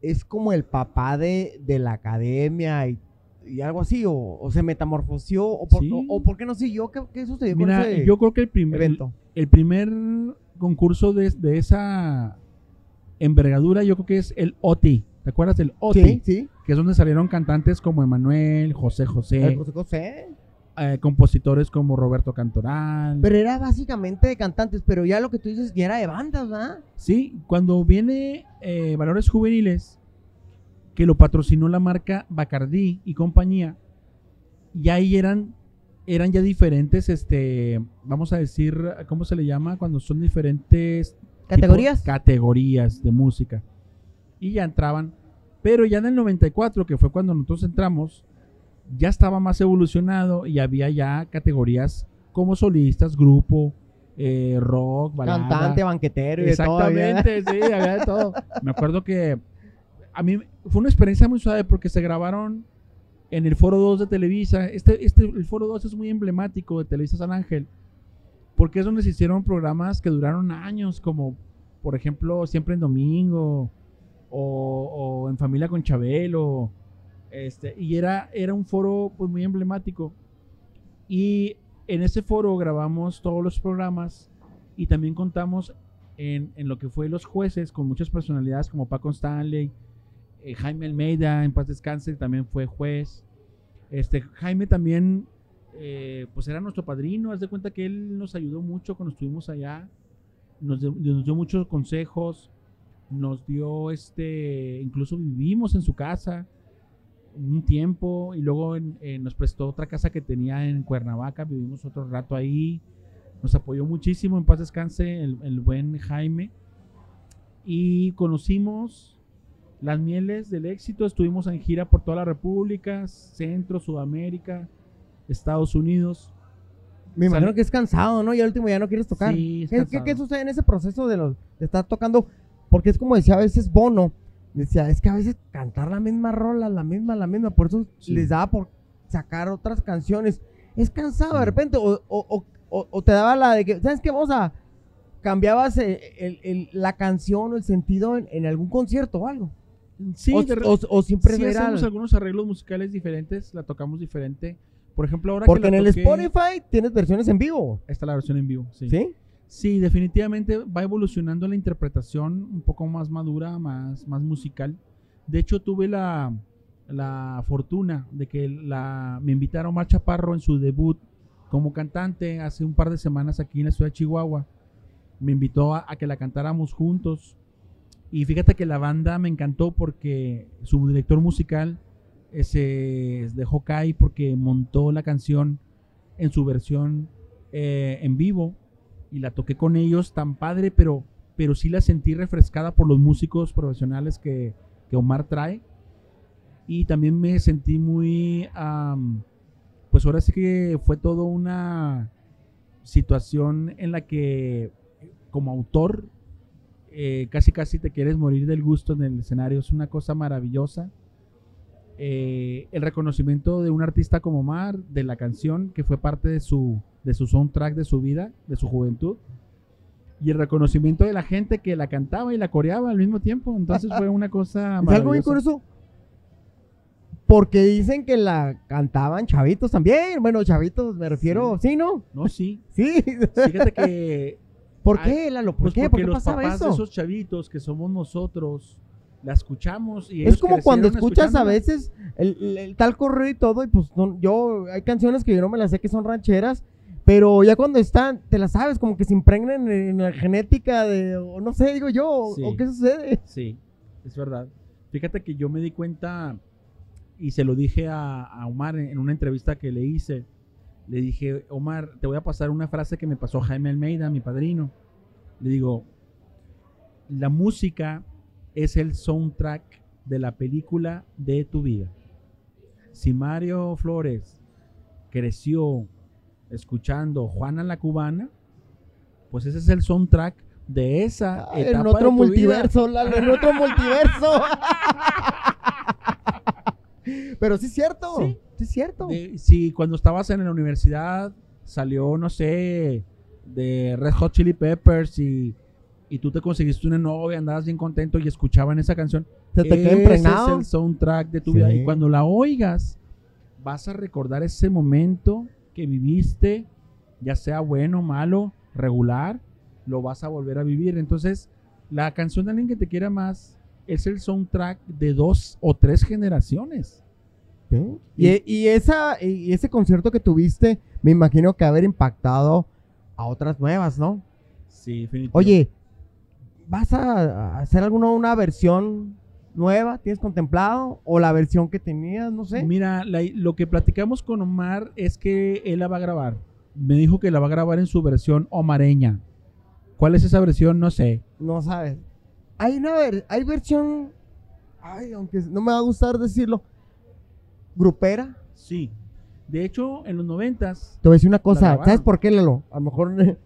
es como el papá de, de la academia y, y algo así, o, o se metamorfoseó, o por, Sí. o, o por qué no siguió, ¿qué, qué sucedió Mira, con ese yo creo que el primer, evento? el primer concurso de, de esa envergadura, yo creo que es el OTI. ¿Te acuerdas del OTI? Sí, sí, Que es donde salieron cantantes como Emanuel, José José, José José. eh, compositores como Roberto Cantoral. Pero era básicamente de cantantes, pero ya lo que tú dices ya era de bandas, ¿verdad? Sí, cuando viene eh, Valores Juveniles, que lo patrocinó la marca Bacardí y compañía, ya ahí eran, eran ya diferentes, este, vamos a decir, ¿cómo se le llama? Cuando son diferentes ¿Categorías? categorías de música. Y ya entraban Pero ya en el 94, que fue cuando nosotros entramos, ya estaba más evolucionado y había ya categorías como solistas, grupo, eh, rock, balada. Cantante, banquetero y de todo. ¿verdad? Exactamente, sí, había de todo. Me acuerdo que a mí fue una experiencia muy suave porque se grabaron en el Foro 2 de Televisa. Este, este, el Foro 2 es muy emblemático de Televisa San Ángel porque es donde se hicieron programas que duraron años, como por ejemplo Siempre en Domingo o, o En Familia con Chabelo. Este, y era, era un foro pues, muy emblemático. Y en ese foro grabamos todos los programas y también contamos en, en lo que fue los jueces con muchas personalidades como Paco Stanley, eh, Jaime Almeida, en paz descanse, también fue juez. Este, Jaime también, eh, pues era nuestro padrino, haz de cuenta que él nos ayudó mucho cuando estuvimos allá, nos, dio- nos dio muchos consejos, nos dio este, incluso vivimos en su casa un tiempo y luego en- eh, nos prestó otra casa que tenía en Cuernavaca, vivimos otro rato ahí, nos apoyó muchísimo, en paz descanse el, el buen Jaime y conocimos las mieles del éxito, estuvimos en gira por toda la República, Centro, Sudamérica, Estados Unidos. Me imagino que es cansado, ¿no? Y al último ya no quieres tocar. Sí, es ¿Qué, qué, qué sucede en ese proceso de, los, de estar tocando? Porque es como decía a veces Bono, decía, es que a veces cantar la misma rola, la misma, la misma, por eso Sí. les daba por sacar otras canciones. Es cansado de repente, o, o- o- o- te daba la de que, ¿sabes qué? Vamos a, cambiabas el- el- el- la canción o el sentido en, en algún concierto o algo. Sí, o, de o- o siempre sí hacemos al- algunos arreglos musicales diferentes, la tocamos diferente. Por ejemplo, ahora Porque que en la el toqué- Spotify tienes versiones en vivo, está la versión en vivo, sí. ¿sí? Sí, definitivamente va evolucionando la interpretación un poco más madura, más, más musical. De hecho, tuve la, la fortuna de que la, me invitaron Omar Chaparro en su debut como cantante hace un par de semanas aquí en la ciudad de Chihuahua. Me invitó a, que la cantáramos juntos. Y fíjate que la banda me encantó porque su director musical se dejó caer porque montó la canción en su versión eh, en vivo y la toqué con ellos tan padre, pero, pero sí la sentí refrescada por los músicos profesionales que, que Omar trae. Y también me sentí muy, am, pues ahora sí que fue todo una situación en la que como autor eh, casi casi te quieres morir del gusto en el escenario. Es una cosa maravillosa. Eh, el reconocimiento de un artista como Omar, de la canción que fue parte de su, de su soundtrack de su vida, de su juventud. Y el reconocimiento de la gente que la cantaba y la coreaba al mismo tiempo. Entonces fue una cosa Es algo maravillosa. curioso. Porque dicen que la cantaban chavitos también. Bueno, chavitos, me refiero. Sí, ¿no? No, sí. Sí. Fíjate que ¿Por qué, Lalo? ¿Por pues qué? porque ¿Por qué los pasaba papás eso? de esos chavitos que somos nosotros la escuchamos y Es como cuando escuchas a veces el, el- el tal correo y todo, y pues no- yo, hay canciones que yo no me las sé que son rancheras, pero ya cuando están, te las sabes, como que se impregnan en, en la genética de, o no sé, digo yo, Sí. o qué sucede. Sí, es verdad. Fíjate que yo me di cuenta y se lo dije a, a Omar en, en una entrevista que le hice. Le dije, Omar, te voy a pasar una frase que me pasó Jaime Almeida, mi padrino. Le digo, la música es el soundtrack de la película de tu vida. Si Mario Flores creció escuchando Juana la Cubana, pues ese es el soundtrack de esa Ay, etapa en de otro vida. multiverso, Lalo, en otro multiverso. pero sí es cierto, Sí. sí, es cierto. Si cuando estabas en la universidad salió, no sé, de Red Hot Chili Peppers y, y tú te conseguiste una novia, andabas bien contento y escuchaban esa canción. Se te queda impregnado. es el soundtrack de tu Sí. vida. Y cuando la oigas, vas a recordar ese momento que viviste, ya sea bueno, malo, regular, lo vas a volver a vivir. Entonces, la canción de alguien que te quiera más es el soundtrack de dos o tres generaciones. Sí. Y, y esa, y ese concierto que tuviste, me imagino que haber impactado a otras nuevas, ¿no? Sí, definitivamente. Oye, ¿vas a hacer alguna una versión nueva? ¿Tienes contemplado? ¿O la versión que tenías? No sé. Mira, la- lo que platicamos con Omar es que él la va a grabar. Me dijo que la va a grabar en su versión omareña. ¿Cuál es esa versión? No sé. No sabes. Hay una ver- hay versión ay, aunque no me va a gustar decirlo, grupera. Sí. De hecho, en los noventas, Te voy a decir una cosa. ¿sabes por qué, Lalo? A lo mejor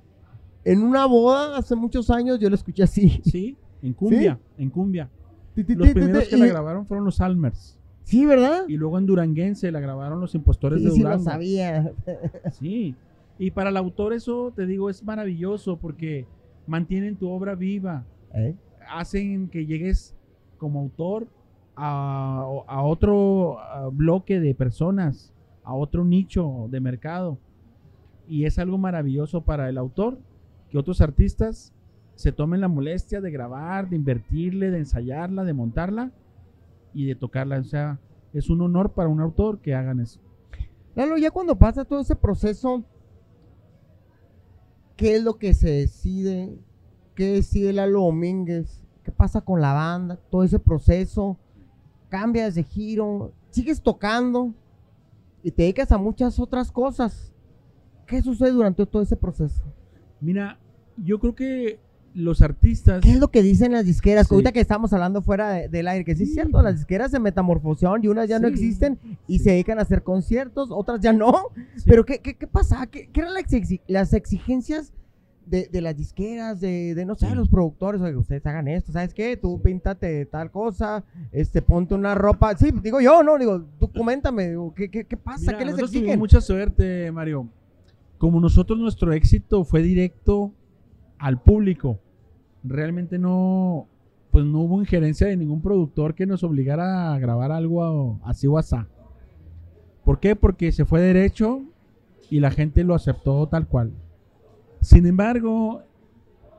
en una boda hace muchos años yo lo escuché así. sí, en cumbia, en cumbia. Los primeros que la grabaron fueron los Almers. Sí, ¿verdad? Y luego en Duranguense la grabaron los impostores Sí, de sí lo Durango. sabía. Sí. Y para el autor eso, te digo, es maravilloso porque mantienen tu obra viva. ¿Eh? hacen que llegues como autor a, a otro bloque de personas, a otro nicho de mercado. Y es algo maravilloso para el autor que otros artistas se tomen la molestia de grabar, de invertirle, de ensayarla, de montarla y de tocarla. O sea, es un honor para un autor que hagan eso. Lalo, ya cuando pasa todo ese proceso, ¿qué es lo que se decide? ¿Qué decide Lalo Domínguez? ¿Qué pasa con la banda? Todo ese proceso, cambias de giro, sigues tocando y te dedicas a muchas otras cosas. ¿Qué sucede durante todo ese proceso? Mira, yo creo que los artistas... ¿Qué es lo que dicen las disqueras? Sí. ahorita que estamos hablando fuera de- del aire, que sí es cierto, las disqueras se metamorfosearon y unas ya no existen y se dedican a hacer conciertos, otras ya no. Pero ¿qué, qué, qué pasa? ¿Qué, qué eran las, exi- las exigencias de, de las disqueras, de, de, no sé, los productores? Oye, ustedes hagan esto, ¿sabes qué? Tú píntate tal cosa, este, ponte una ropa. Sí, digo yo, no, digo, tú coméntame, digo, ¿qué, qué, qué pasa? Mira, ¿Qué les exigen? mucha suerte, Mario. Como nosotros nuestro éxito fue directo al público. Realmente no, pues no hubo injerencia de ningún productor que nos obligara a grabar algo así o asá. ¿Por qué? Porque se fue derecho y la gente lo aceptó tal cual. Sin embargo,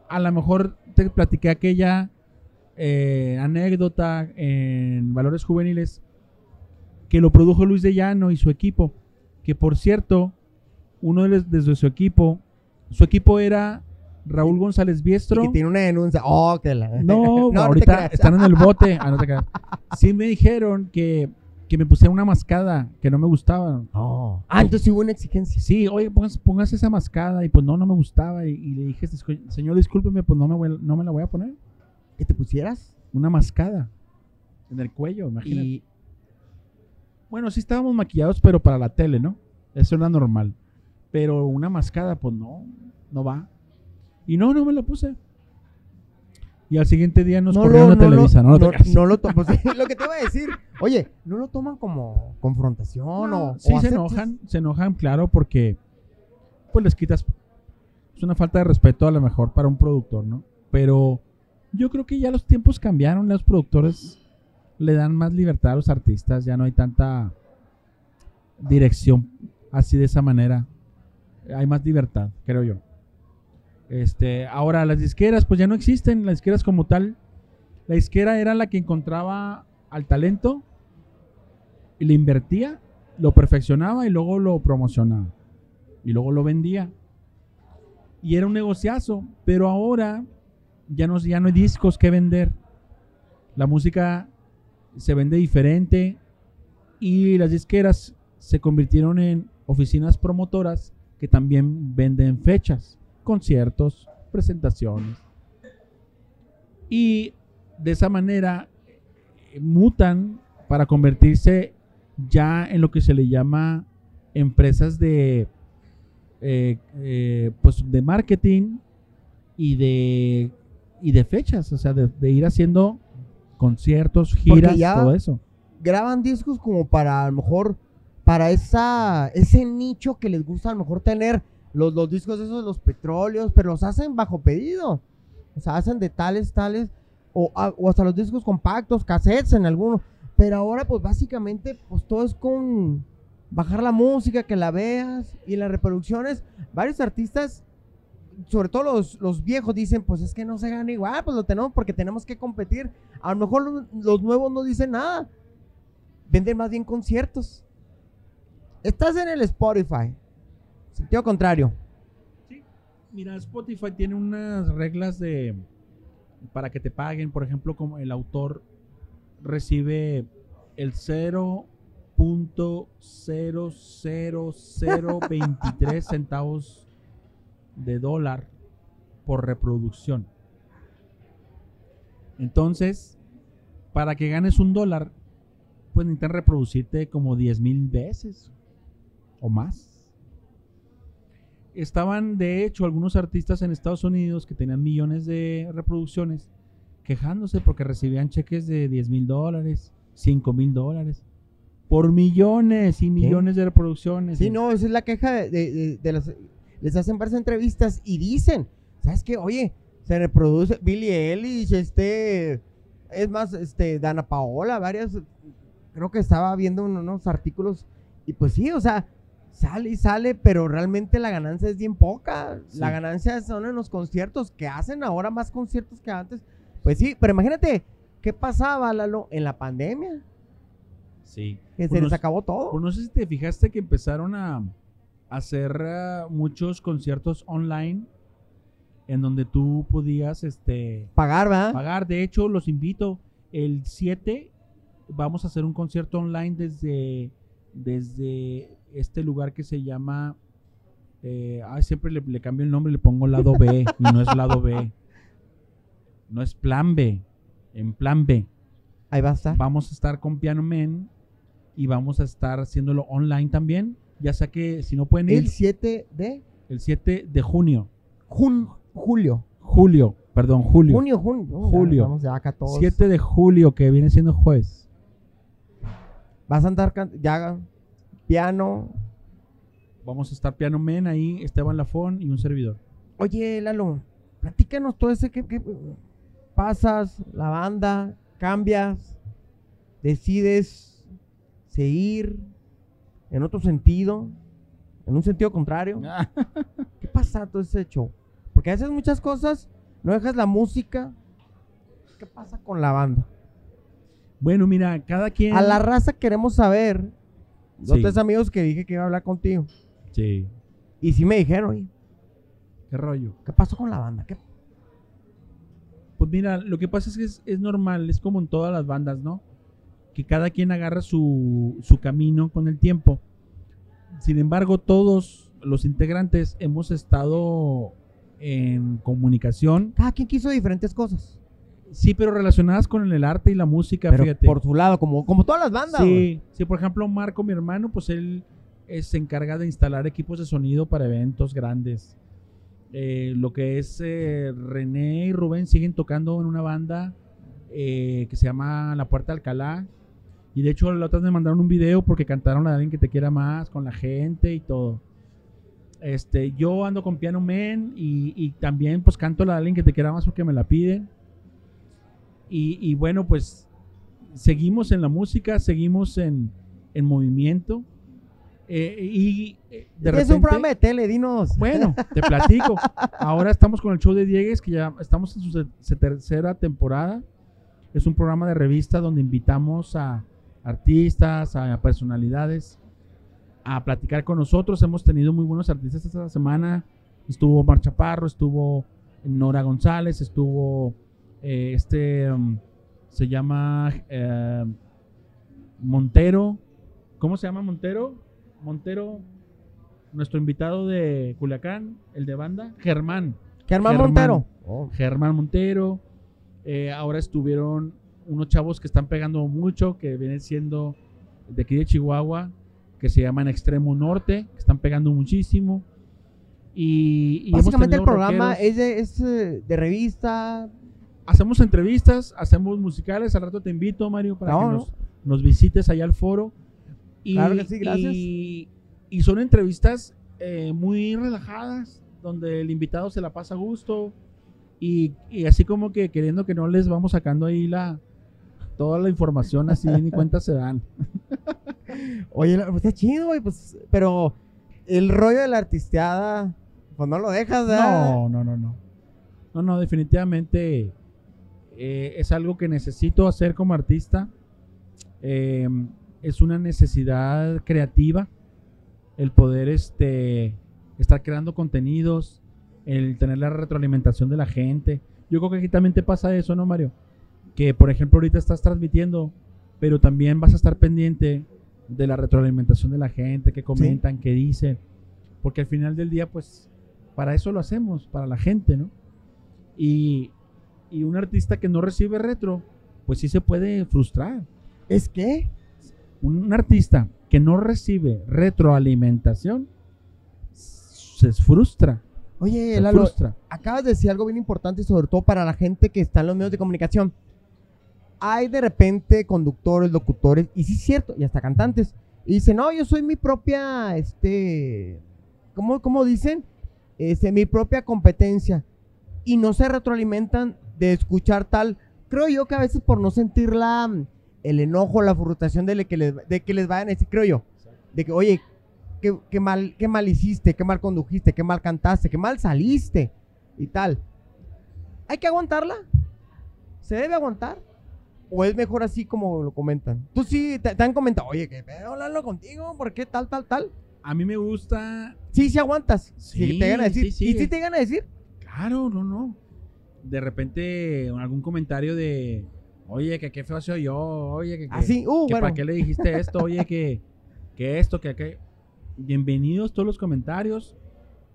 a lo mejor te platiqué aquella eh, anécdota en Valores Juveniles que lo produjo Luis de Llano y su equipo. Que por cierto, uno de los, su equipo, su equipo era Raúl González Y Biestro. que tiene una denuncia. Oh, que la... No, ahorita están en el bote. Ah, no te. Sí me dijeron que, que me pusiera una mascada que no me gustaba. Oh. Ah, entonces hubo una exigencia. Sí, oye, póngase, póngase esa mascada. Y pues no, no me gustaba. Y, y le dije, señor, discúlpeme, pues no me, voy- no me la voy a poner. ¿Que te pusieras? Una mascada en el cuello, imagínate. Y, Bueno, sí estábamos maquillados, pero para la tele, ¿no? Eso era normal. Pero una mascada, pues no, no va. Y no, no me la puse. Y al siguiente día nos corrieron de Televisa, ¿no? no, No, creas. no lo to- pues, lo que te iba a decir. Oye, ¿no lo toman como confrontación o, sí o se enojan, se enojan, claro, porque pues les quitas. Es una falta de respeto a lo mejor para un productor, ¿no? Pero yo creo que ya los tiempos cambiaron, los productores le dan más libertad a los artistas, ya no hay tanta dirección así de esa manera. Hay más libertad, creo yo. Este, ahora las disqueras pues ya no existen, las disqueras como tal. La disquera era la que encontraba al talento y le invertía, lo perfeccionaba y luego lo promocionaba. Y luego lo vendía. Y era un negociazo, pero ahora ya no, ya no hay discos que vender. La música se vende diferente y las disqueras se convirtieron en oficinas promotoras que también venden fechas, conciertos, presentaciones. Y de esa manera eh, mutan para convertirse ya en lo que se le llama empresas de eh, eh, pues de marketing y de y de fechas, o sea, de, de ir haciendo conciertos, giras, ya- todo eso. Graban discos como para a lo mejor, para esa, ese nicho que les gusta a lo mejor tener los, los discos esos, los petróleos, pero los hacen bajo pedido. O sea, hacen de tales, tales, o, o hasta los discos compactos, cassettes en algunos. Pero ahora, pues básicamente, pues todo es con bajar la música, que la veas y las reproducciones. Varios artistas, sobre todo los, los viejos, dicen, pues es que no se gana igual, pues lo tenemos porque tenemos que competir. A lo mejor los, los nuevos no dicen nada. Venden más bien conciertos. Estás en el Spotify. Sentido contrario. Mira, Spotify tiene unas reglas de para que te paguen, por ejemplo, como el autor recibe el 0.00023 centavos de dólar por reproducción. Entonces, para que ganes un dólar, pues necesitan reproducirte como 10 mil veces o más. Estaban, de hecho, algunos artistas en Estados Unidos que tenían millones de reproducciones quejándose porque recibían cheques de 10 mil dólares, 5 mil dólares, por millones y millones de reproducciones. Sí, no, esa es la queja de, de-. Les hacen varias entrevistas y dicen, ¿sabes qué? Oye, se reproduce Billie Eilish, este... Es más, este, Dana Paola, varias... Creo que estaba viendo un- unos artículos y pues sí, o sea, sale y sale, pero realmente la ganancia es bien poca. Sí. La ganancia son en los conciertos, que hacen ahora más conciertos que antes. Pues sí, pero imagínate, ¿qué pasaba, Lalo, en la pandemia? Sí. Que Pues se no les acabó todo. Pues no sé si te fijaste que empezaron a hacer eh, muchos conciertos online en donde tú podías este, Pagar, ¿verdad? pagar. De hecho, los invito. El 7 vamos a hacer un concierto online desde, desde este lugar que se llama... eh, ay, siempre le, le cambio el nombre, le pongo lado B y no es lado B. No es plan B. En plan B. Ahí va a estar. Vamos a estar con Piano Man y vamos a estar haciéndolo online también. Ya sea que si no pueden ir, El 7 de el 7 de junio. jun- julio. Julio, perdón, julio. Junio, junio. Julio. Acá todos. 7 de julio, que viene siendo jueves. Vas a andar ya piano. Vamos a estar Piano Man ahí, Esteban Lafón y un servidor. Oye, Lalo, platícanos todo ese que, que pasas, la banda, cambias, decides seguir en otro sentido, en un sentido contrario. ¿Qué pasa todo ese show? Porque haces muchas cosas, no dejas la música. ¿Qué pasa con la banda? Bueno, mira, cada quien. A la raza queremos saber. Dos Sí. tres amigos que dije que iba a hablar contigo. Sí. Y sí me dijeron, oye, ¿Qué rollo? ¿qué pasó con la banda? ¿Qué- Pues mira, lo que pasa es que es, es normal, es como en todas las bandas, ¿no? Que cada quien agarra su, su camino con el tiempo. Sin embargo, todos los integrantes hemos estado en comunicación, Cada quien quiso diferentes cosas. Sí, pero relacionadas con el arte y la música, Pero fíjate. por su lado, como, como todas las bandas. Sí, sí, por ejemplo, Marco, mi hermano, pues él eh, se encarga de instalar equipos de sonido para eventos grandes. Eh, lo que es eh, René y Rubén siguen tocando en una banda eh, que se llama La Puerta de Alcalá. Y de hecho, la otra me mandaron un video porque cantaron a alguien que te quiera más con la gente y todo. Este, yo ando con Piano Man y, y también pues canto la de alguien que te quiera más porque me la piden. Y, y bueno, pues seguimos en la música, seguimos en, en movimiento. eh, y eh, de es repente, un programa de tele, dinos. bueno, te platico. Ahora estamos con el show de Diegues, que ya estamos en su tercera temporada. Es un programa de revista donde invitamos a artistas, a personalidades a platicar con nosotros. Hemos tenido muy buenos artistas esta semana. Estuvo Mar Chaparro, estuvo Nora González, estuvo eh, este, um, se llama eh, Montero. ¿Cómo se llama Montero? Montero, nuestro invitado de Culiacán, el de banda, Germán. Germán Germán. Montero. Oh. Germán Montero. Eh, ahora estuvieron unos chavos que están pegando mucho, que vienen siendo de aquí de Chihuahua, que se llaman Extremo Norte, que están pegando muchísimo. Y, Básicamente el programa es, de, es de revista. Hacemos entrevistas, hacemos musicales. Al rato te invito, Mario, para No, que no. nos, nos visites allá al foro. Y, Claro que sí, gracias. Y, y son entrevistas eh, muy relajadas, donde el invitado se la pasa a gusto. Y, y así como que queriendo que no les vamos sacando ahí la toda la información así ni cuenta se dan. Oye, pues está chido, güey. Pues, pero el rollo de la artisteada, pues no lo dejas, ¿verdad? No, no, no, no. No, no, definitivamente eh, es algo que necesito hacer como artista. Eh, es una necesidad creativa el poder este, estar creando contenidos, el tener la retroalimentación de la gente. Yo creo que aquí también te pasa eso, ¿no, Mario? Que, por ejemplo, ahorita estás transmitiendo, pero también vas a estar pendiente de la retroalimentación de la gente, que comentan, que dicen. Porque al final del día, pues, para eso lo hacemos, para la gente, ¿no? Y, y un artista que no recibe retro, pues sí se puede frustrar. ¿Es que? Un artista que no recibe retroalimentación se frustra. Oye, Se Lalo, frustra. acabas de decir algo bien importante, sobre todo para la gente que está en los medios de comunicación. Hay de repente conductores, locutores, y sí es cierto, y hasta cantantes. Y dicen, no, yo soy mi propia, este, ¿cómo, cómo dicen? Este, mi propia competencia. Y no se retroalimentan de escuchar tal. Creo yo que a veces por no sentir la, el enojo, la frustración de, que les, de que les vayan a decir, creo yo, de que, oye, qué, qué mal, qué mal hiciste, qué mal condujiste, qué mal cantaste, qué mal saliste y tal. ¿Hay que aguantarla? ¿Se debe aguantar? ¿O es mejor así como lo comentan? Tú sí te, te han comentado, oye, que pedo hablarlo contigo, ¿por qué tal, tal, tal? A mí me gusta, Sí, sí aguantas. Sí, Sí, te llegan a decir. sí, sí. ¿Y sí te llegan a decir? claro, no, no. De repente algún comentario de, oye, que qué feo soy yo, oye, que, que- Así, uh, que bueno. para qué le dijiste esto, oye, que, que esto, que aquello. Bienvenidos todos los comentarios.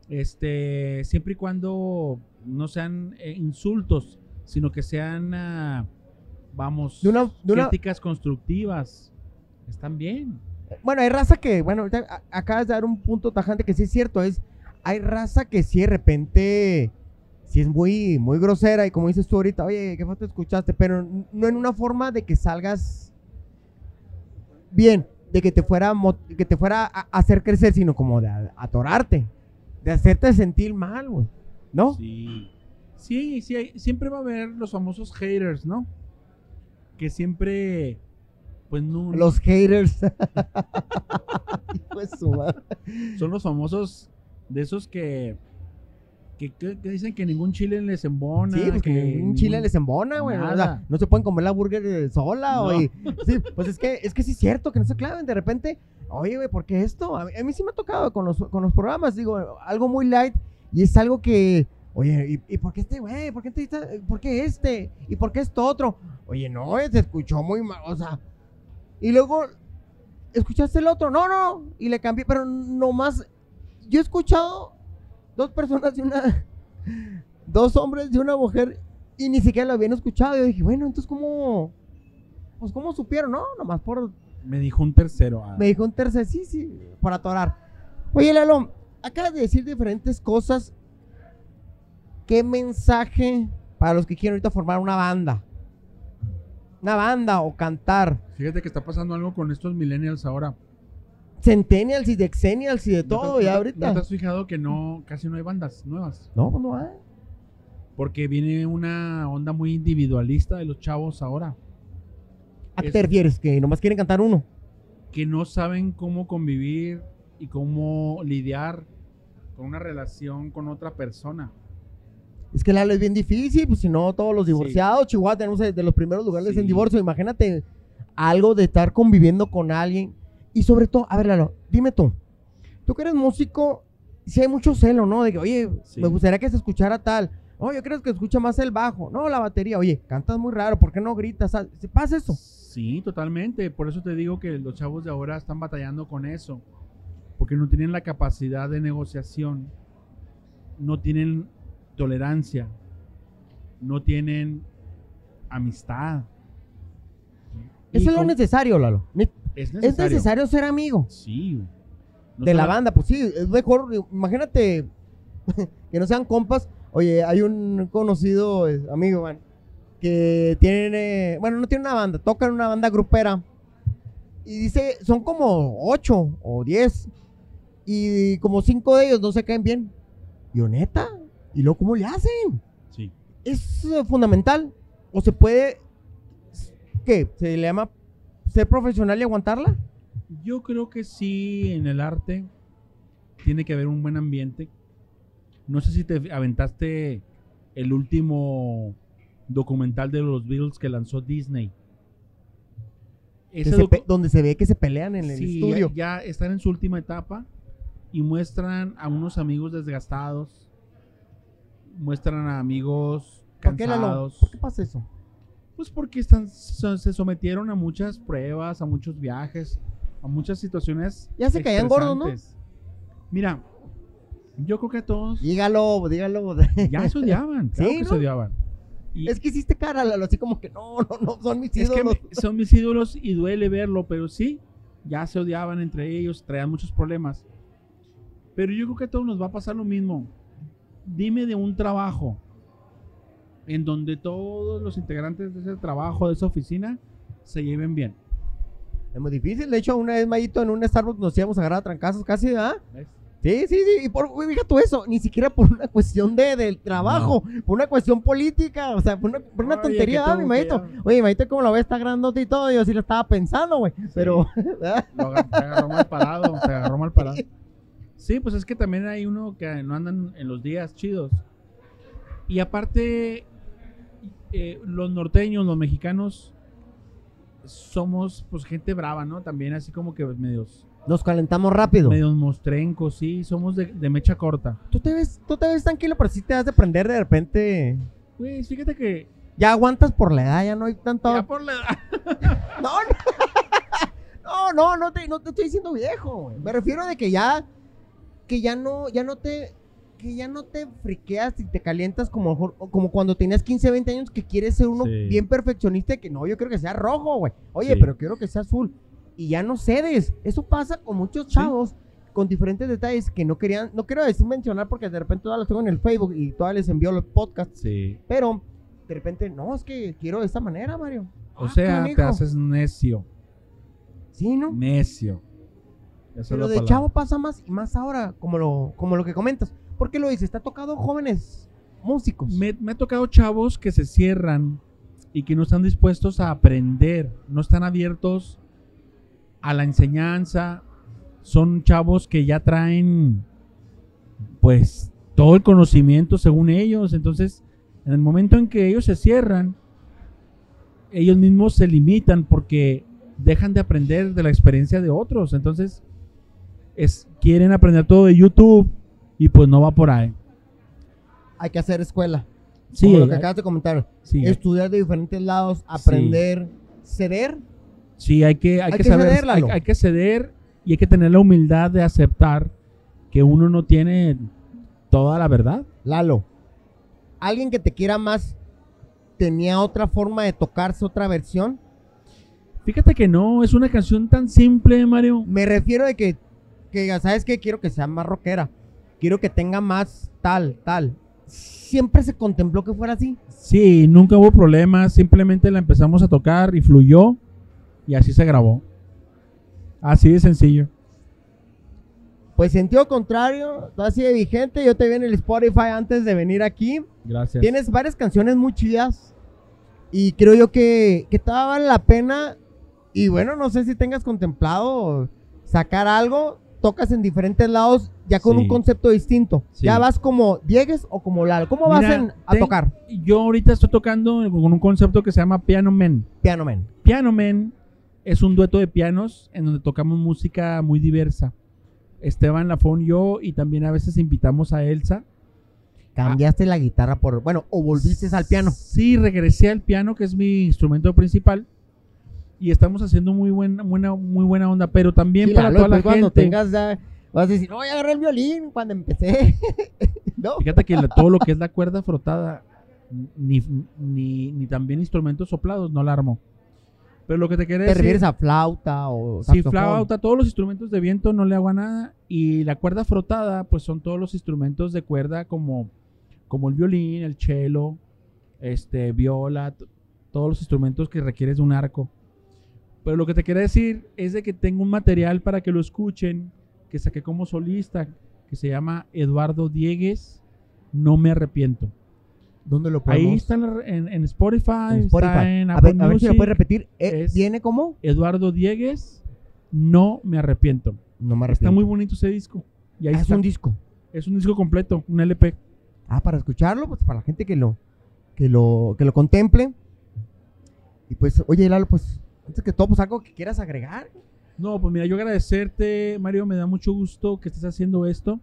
Este, siempre y cuando no sean eh, insultos, sino que sean, ah, vamos, De una- de una- críticas constructivas. Están bien. Bueno, hay raza que, bueno, acabas de dar un punto tajante que sí es cierto, es, hay raza que sí de repente, sí es muy, muy grosera y como dices tú ahorita, oye, qué te escuchaste, pero no en una forma de que salgas bien, de que te fuera, que te fuera a hacer crecer, sino como de atorarte, de hacerte sentir mal, güey, ¿no? Sí. Sí, sí, hay- siempre va a haber los famosos haters, ¿no? Que siempre, pues no. Los haters. Madre. Son los famosos de esos que, que, que- que dicen que ningún chile les embona. Sí, pues que ningún- chile les embona, güey. o sea, no se pueden comer la burger eh, sola, No. Sí, pues es que, es que sí es cierto que no se claven. De repente, oye, güey, ¿por qué esto? A mí, a mí sí me ha tocado con los, con los programas, digo, algo muy light y es algo que, oye, ¿y, y por qué este, güey? ¿Por qué, este, ¿Por qué este? ¿Y por qué esto otro? Oye, no, se escuchó muy mal, o sea. Y luego, ¿escuchaste el otro? No, no, y le cambié, pero nomás, yo he escuchado dos personas y una dos hombres y una mujer y ni siquiera lo habían escuchado. Yo dije, bueno, entonces cómo, pues cómo supieron, ¿no? Nomás por, Me dijo un tercero. ah, me dijo un tercer, sí, sí, por atorar. Oye, Lalo, acabas de decir diferentes cosas. ¿Qué mensaje para los que quieren ahorita formar una banda? Una banda o cantar. Fíjate que está pasando algo con estos millennials ahora. Centennials y Dexennials y de ¿No todo, ya ahorita. ¿No te has fijado que no, casi no hay bandas nuevas? No, pues no hay. Porque viene una onda muy individualista de los chavos ahora. ¿A qué te refieres? Que nomás quieren cantar uno. que no saben cómo convivir y cómo lidiar con una relación con otra persona. Es que Lalo es bien difícil, pues si no, todos los divorciados, Chihuahua tenemos de los primeros lugares Sí. en divorcio. Imagínate algo de estar conviviendo con alguien. Y sobre todo, a ver, Lalo, dime tú, tú que eres músico, si hay mucho celo, ¿no? De que, oye, Sí. me gustaría que se escuchara tal. No, yo creo que escucha más el bajo. No, la batería. Oye, cantas muy raro, ¿por qué no gritas? ¿Se pasa eso? Sí, totalmente. Por eso te digo que los chavos de ahora están batallando con eso. Porque no tienen la capacidad de negociación. No tienen tolerancia. No tienen amistad. Y Eso es lo necesario, Lalo. Es Es necesario. ser amigo. Sí. güey. No de la banda, pues sí, es mejor, imagínate que no sean compas. Oye, hay un conocido eh, amigo, man, que tiene, bueno, no tiene una banda, toca en una banda grupera. Y dice, son como ocho o diez. Y como cinco de ellos no se caen bien. Y neta, ¿y luego cómo le hacen? Sí. ¿Es eh, fundamental? ¿O se puede, qué? ¿Se le llama ser profesional y aguantarla? Yo creo que sí, en el arte tiene que haber un buen ambiente. No sé si te aventaste el último documental de los Beatles que lanzó Disney. Ese se donde se ve que se pelean en el Sí, estudio. Ya, ya están en su última etapa y muestran a unos amigos desgastados, muestran a amigos ¿Por qué, Lalo? cansados. ¿Por qué pasa eso? Pues porque están, se sometieron a muchas pruebas, a muchos viajes, a muchas situaciones. Ya se caían gordos, ¿no? Mira, yo creo que a todos Dígalo, dígalo. ya se odiaban, claro Sí, que ¿no? se odiaban. Y- Es que hiciste cara, Lalo, así como que no, no, no, son mis Es ídolos. son mis ídolos y duele verlo, pero sí, ya se odiaban entre ellos, traían muchos problemas. Pero yo creo que a todos nos va a pasar lo mismo. Dime de un trabajo en donde todos los integrantes de ese trabajo, de esa oficina, se lleven bien. Es muy difícil. De hecho, una vez, Mayito, en un Starbucks nos íbamos a agarrar a trancazos casi, ¿verdad? ¿ves? Sí, sí, sí. Y por, fíjate tú eso, ni siquiera por una cuestión de, del trabajo, por una cuestión política, o sea, por una, por una Oye, tontería, ¿ah, mi que Mayito? ya- Oye, Mayito, como lo ves, está grandote y todo, yo sí lo estaba pensando, güey. Pero. Lo te agarró mal parado, te agarró mal parado. Sí, pues es que también hay uno que no andan en los días chidos. Y aparte, eh, los norteños, los mexicanos, somos pues gente brava, ¿no? También así como que medios, nos calentamos rápido. medios mostrencos, sí, somos de, de mecha corta. Tú te ves, tú te ves tranquilo, pero sí te has de prender de repente. Pues fíjate que Ya aguantas por la edad, ya no hay tanto. ya por la edad- No, no, no, no te, no te estoy diciendo viejo. Me refiero de que ya, que ya no, ya no te, que ya no te friqueas y te calientas como, como cuando tenías 15, 20 años que quieres ser uno Sí. bien perfeccionista y que no, yo quiero que sea rojo, güey. Oye, Sí. pero quiero que sea azul. Y ya no cedes. Eso pasa con muchos Sí. chavos con diferentes detalles que no querían, no quiero decir mencionar porque de repente todas las tengo en el Facebook y todas les envío los podcasts, Sí. pero de repente, no, es que quiero de esta manera, Mario. O Ah, sea, te haces necio, Sí, ¿no? necio. Esa es Pero de palabra. chavo pasa más y más ahora, como lo, como lo que comentas. ¿Por qué lo dices? Está tocado jóvenes músicos. Me, ha tocado chavos que se cierran y que no están dispuestos a aprender, no están abiertos a la enseñanza. Son chavos que ya traen, pues, todo el conocimiento según ellos. Entonces, en el momento en que ellos se cierran, ellos mismos se limitan porque dejan de aprender de la experiencia de otros. Entonces, es, quieren aprender todo de YouTube y pues no va por ahí. Hay que hacer escuela. Sí, como lo que hay- acabas de comentar. sí. Estudiar de diferentes lados, aprender, ceder. Sí, hay que, hay Hay que saber, ceder, hay, que ceder y hay que tener la humildad de aceptar que uno no tiene toda la verdad. Lalo, alguien que te quiera más tenía otra forma de tocarse, otra versión. Fíjate que no, es una canción tan simple, Mario. Me refiero de que, que ¿sabes qué? Quiero que sea más rockera. Quiero que tenga más tal, tal. Siempre se contempló que fuera así. Sí, nunca hubo problemas, simplemente la empezamos a tocar y fluyó y así se grabó. Así de sencillo. Pues sentido contrario, todo así de vigente. Yo te vi en el Spotify antes de venir aquí. Gracias. Tienes varias canciones muy chidas. Y creo yo que, que toda vale la pena. Y bueno, no sé si tengas contemplado sacar algo. Tocas en diferentes lados ya con Sí. un concepto distinto. Sí. Ya vas como Diegues o como Lalo. ¿Cómo vas en- a ten- tocar? Yo ahorita estoy tocando con un concepto que se llama Piano Man. Piano Man. Piano Man es un dueto de pianos en donde tocamos música muy diversa. Esteban Lafón, yo y también a veces invitamos a Elsa. Cambiaste la guitarra por. Bueno, o volviste al piano. Sí, regresé al piano, que es mi instrumento principal. Y estamos haciendo muy buena, buena, muy buena onda, pero también Sí, para Lalo, toda la después cuando gente. tengas ya. Vas a decir, no, ya agarré el violín cuando empecé. no. Fíjate que la- todo lo que es la cuerda frotada, ni, ni, ni también instrumentos soplados, no la armo. Pero lo que te quería ¿Te decir. refieres a flauta o Sí, saxofón? flauta, todos los instrumentos de viento no le hago a nada. Y la cuerda frotada, pues son todos los instrumentos de cuerda como, como el violín, el cello, este, viola, todos los instrumentos que requieres de un arco. Pero lo que te quería decir es de que tengo un material para que lo escuchen, que saqué como solista, que se llama Eduardo Diegues, No me arrepiento. ¿Dónde lo Ahí podemos? está en, Spotify, En Spotify. está en a, Apple ver, a ver si lo puedes repetir. Eh, Es- ¿Viene como? Eduardo Diegues, No me arrepiento. No me Está muy bonito ese disco. Y ahí Ah, es un disco. Es un disco completo, un LP. Ah, para escucharlo, pues para la gente que lo, que lo, que lo contemple. Y pues, oye, Lalo, pues, antes que todo, pues algo que quieras agregar. No, pues mira, yo agradecerte, Mario, me da mucho gusto que estés haciendo esto.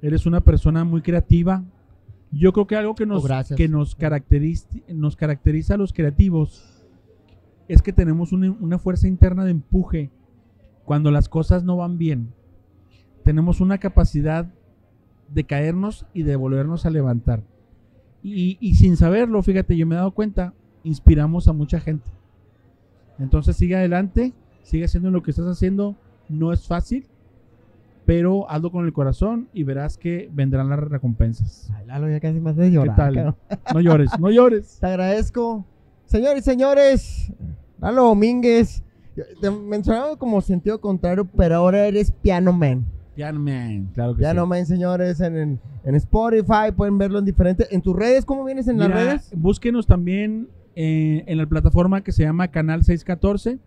Eres una persona muy creativa. Yo creo que algo que nos, Oh, que nos, caracteriza, nos caracteriza a los creativos es que tenemos una, una fuerza interna de empuje cuando las cosas no van bien. Tenemos una capacidad de caernos y de volvernos a levantar. Y, y sin saberlo, fíjate, yo me he dado cuenta, inspiramos a mucha gente. Entonces sigue adelante, sigue haciendo lo que estás haciendo. No es fácil, pero hazlo con el corazón y verás que vendrán las recompensas. Ay, Lalo, ya casi me hace llorar. ¿Qué tal? No llores, no llores. Te agradezco. Señores señores, Lalo Domínguez, te mencionaba como sentido contrario, pero ahora eres Piano Man. Piano Man, claro que Piano sí. Man, señores, en, en- en Spotify, pueden verlo en diferentes. ¿En tus redes? ¿Cómo vienes en las redes? Búsquenos también eh, en la plataforma que se llama Canal 614.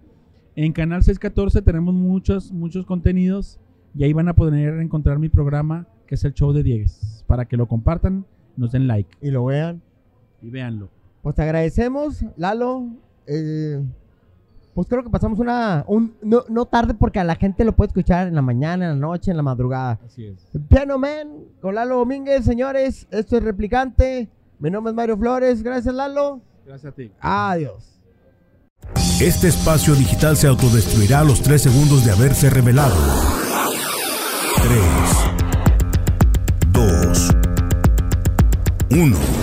En Canal 614 tenemos muchos, muchos contenidos y ahí van a poder encontrar mi programa que es el show de Diegues. Para que lo compartan, nos den like Y lo vean. y véanlo. Pues te agradecemos, Lalo. Eh, pues creo que pasamos una. Un, no, no tarde porque a la gente lo puede escuchar en la mañana, en la noche, en la madrugada. Así es. Piano Man con Lalo Domínguez, señores. Esto es Replicante. Mi nombre es Mario Flores. Gracias, Lalo. Gracias a ti. Adiós. Este espacio digital se autodestruirá a los 3 segundos de haberse revelado. 3, 2, 1.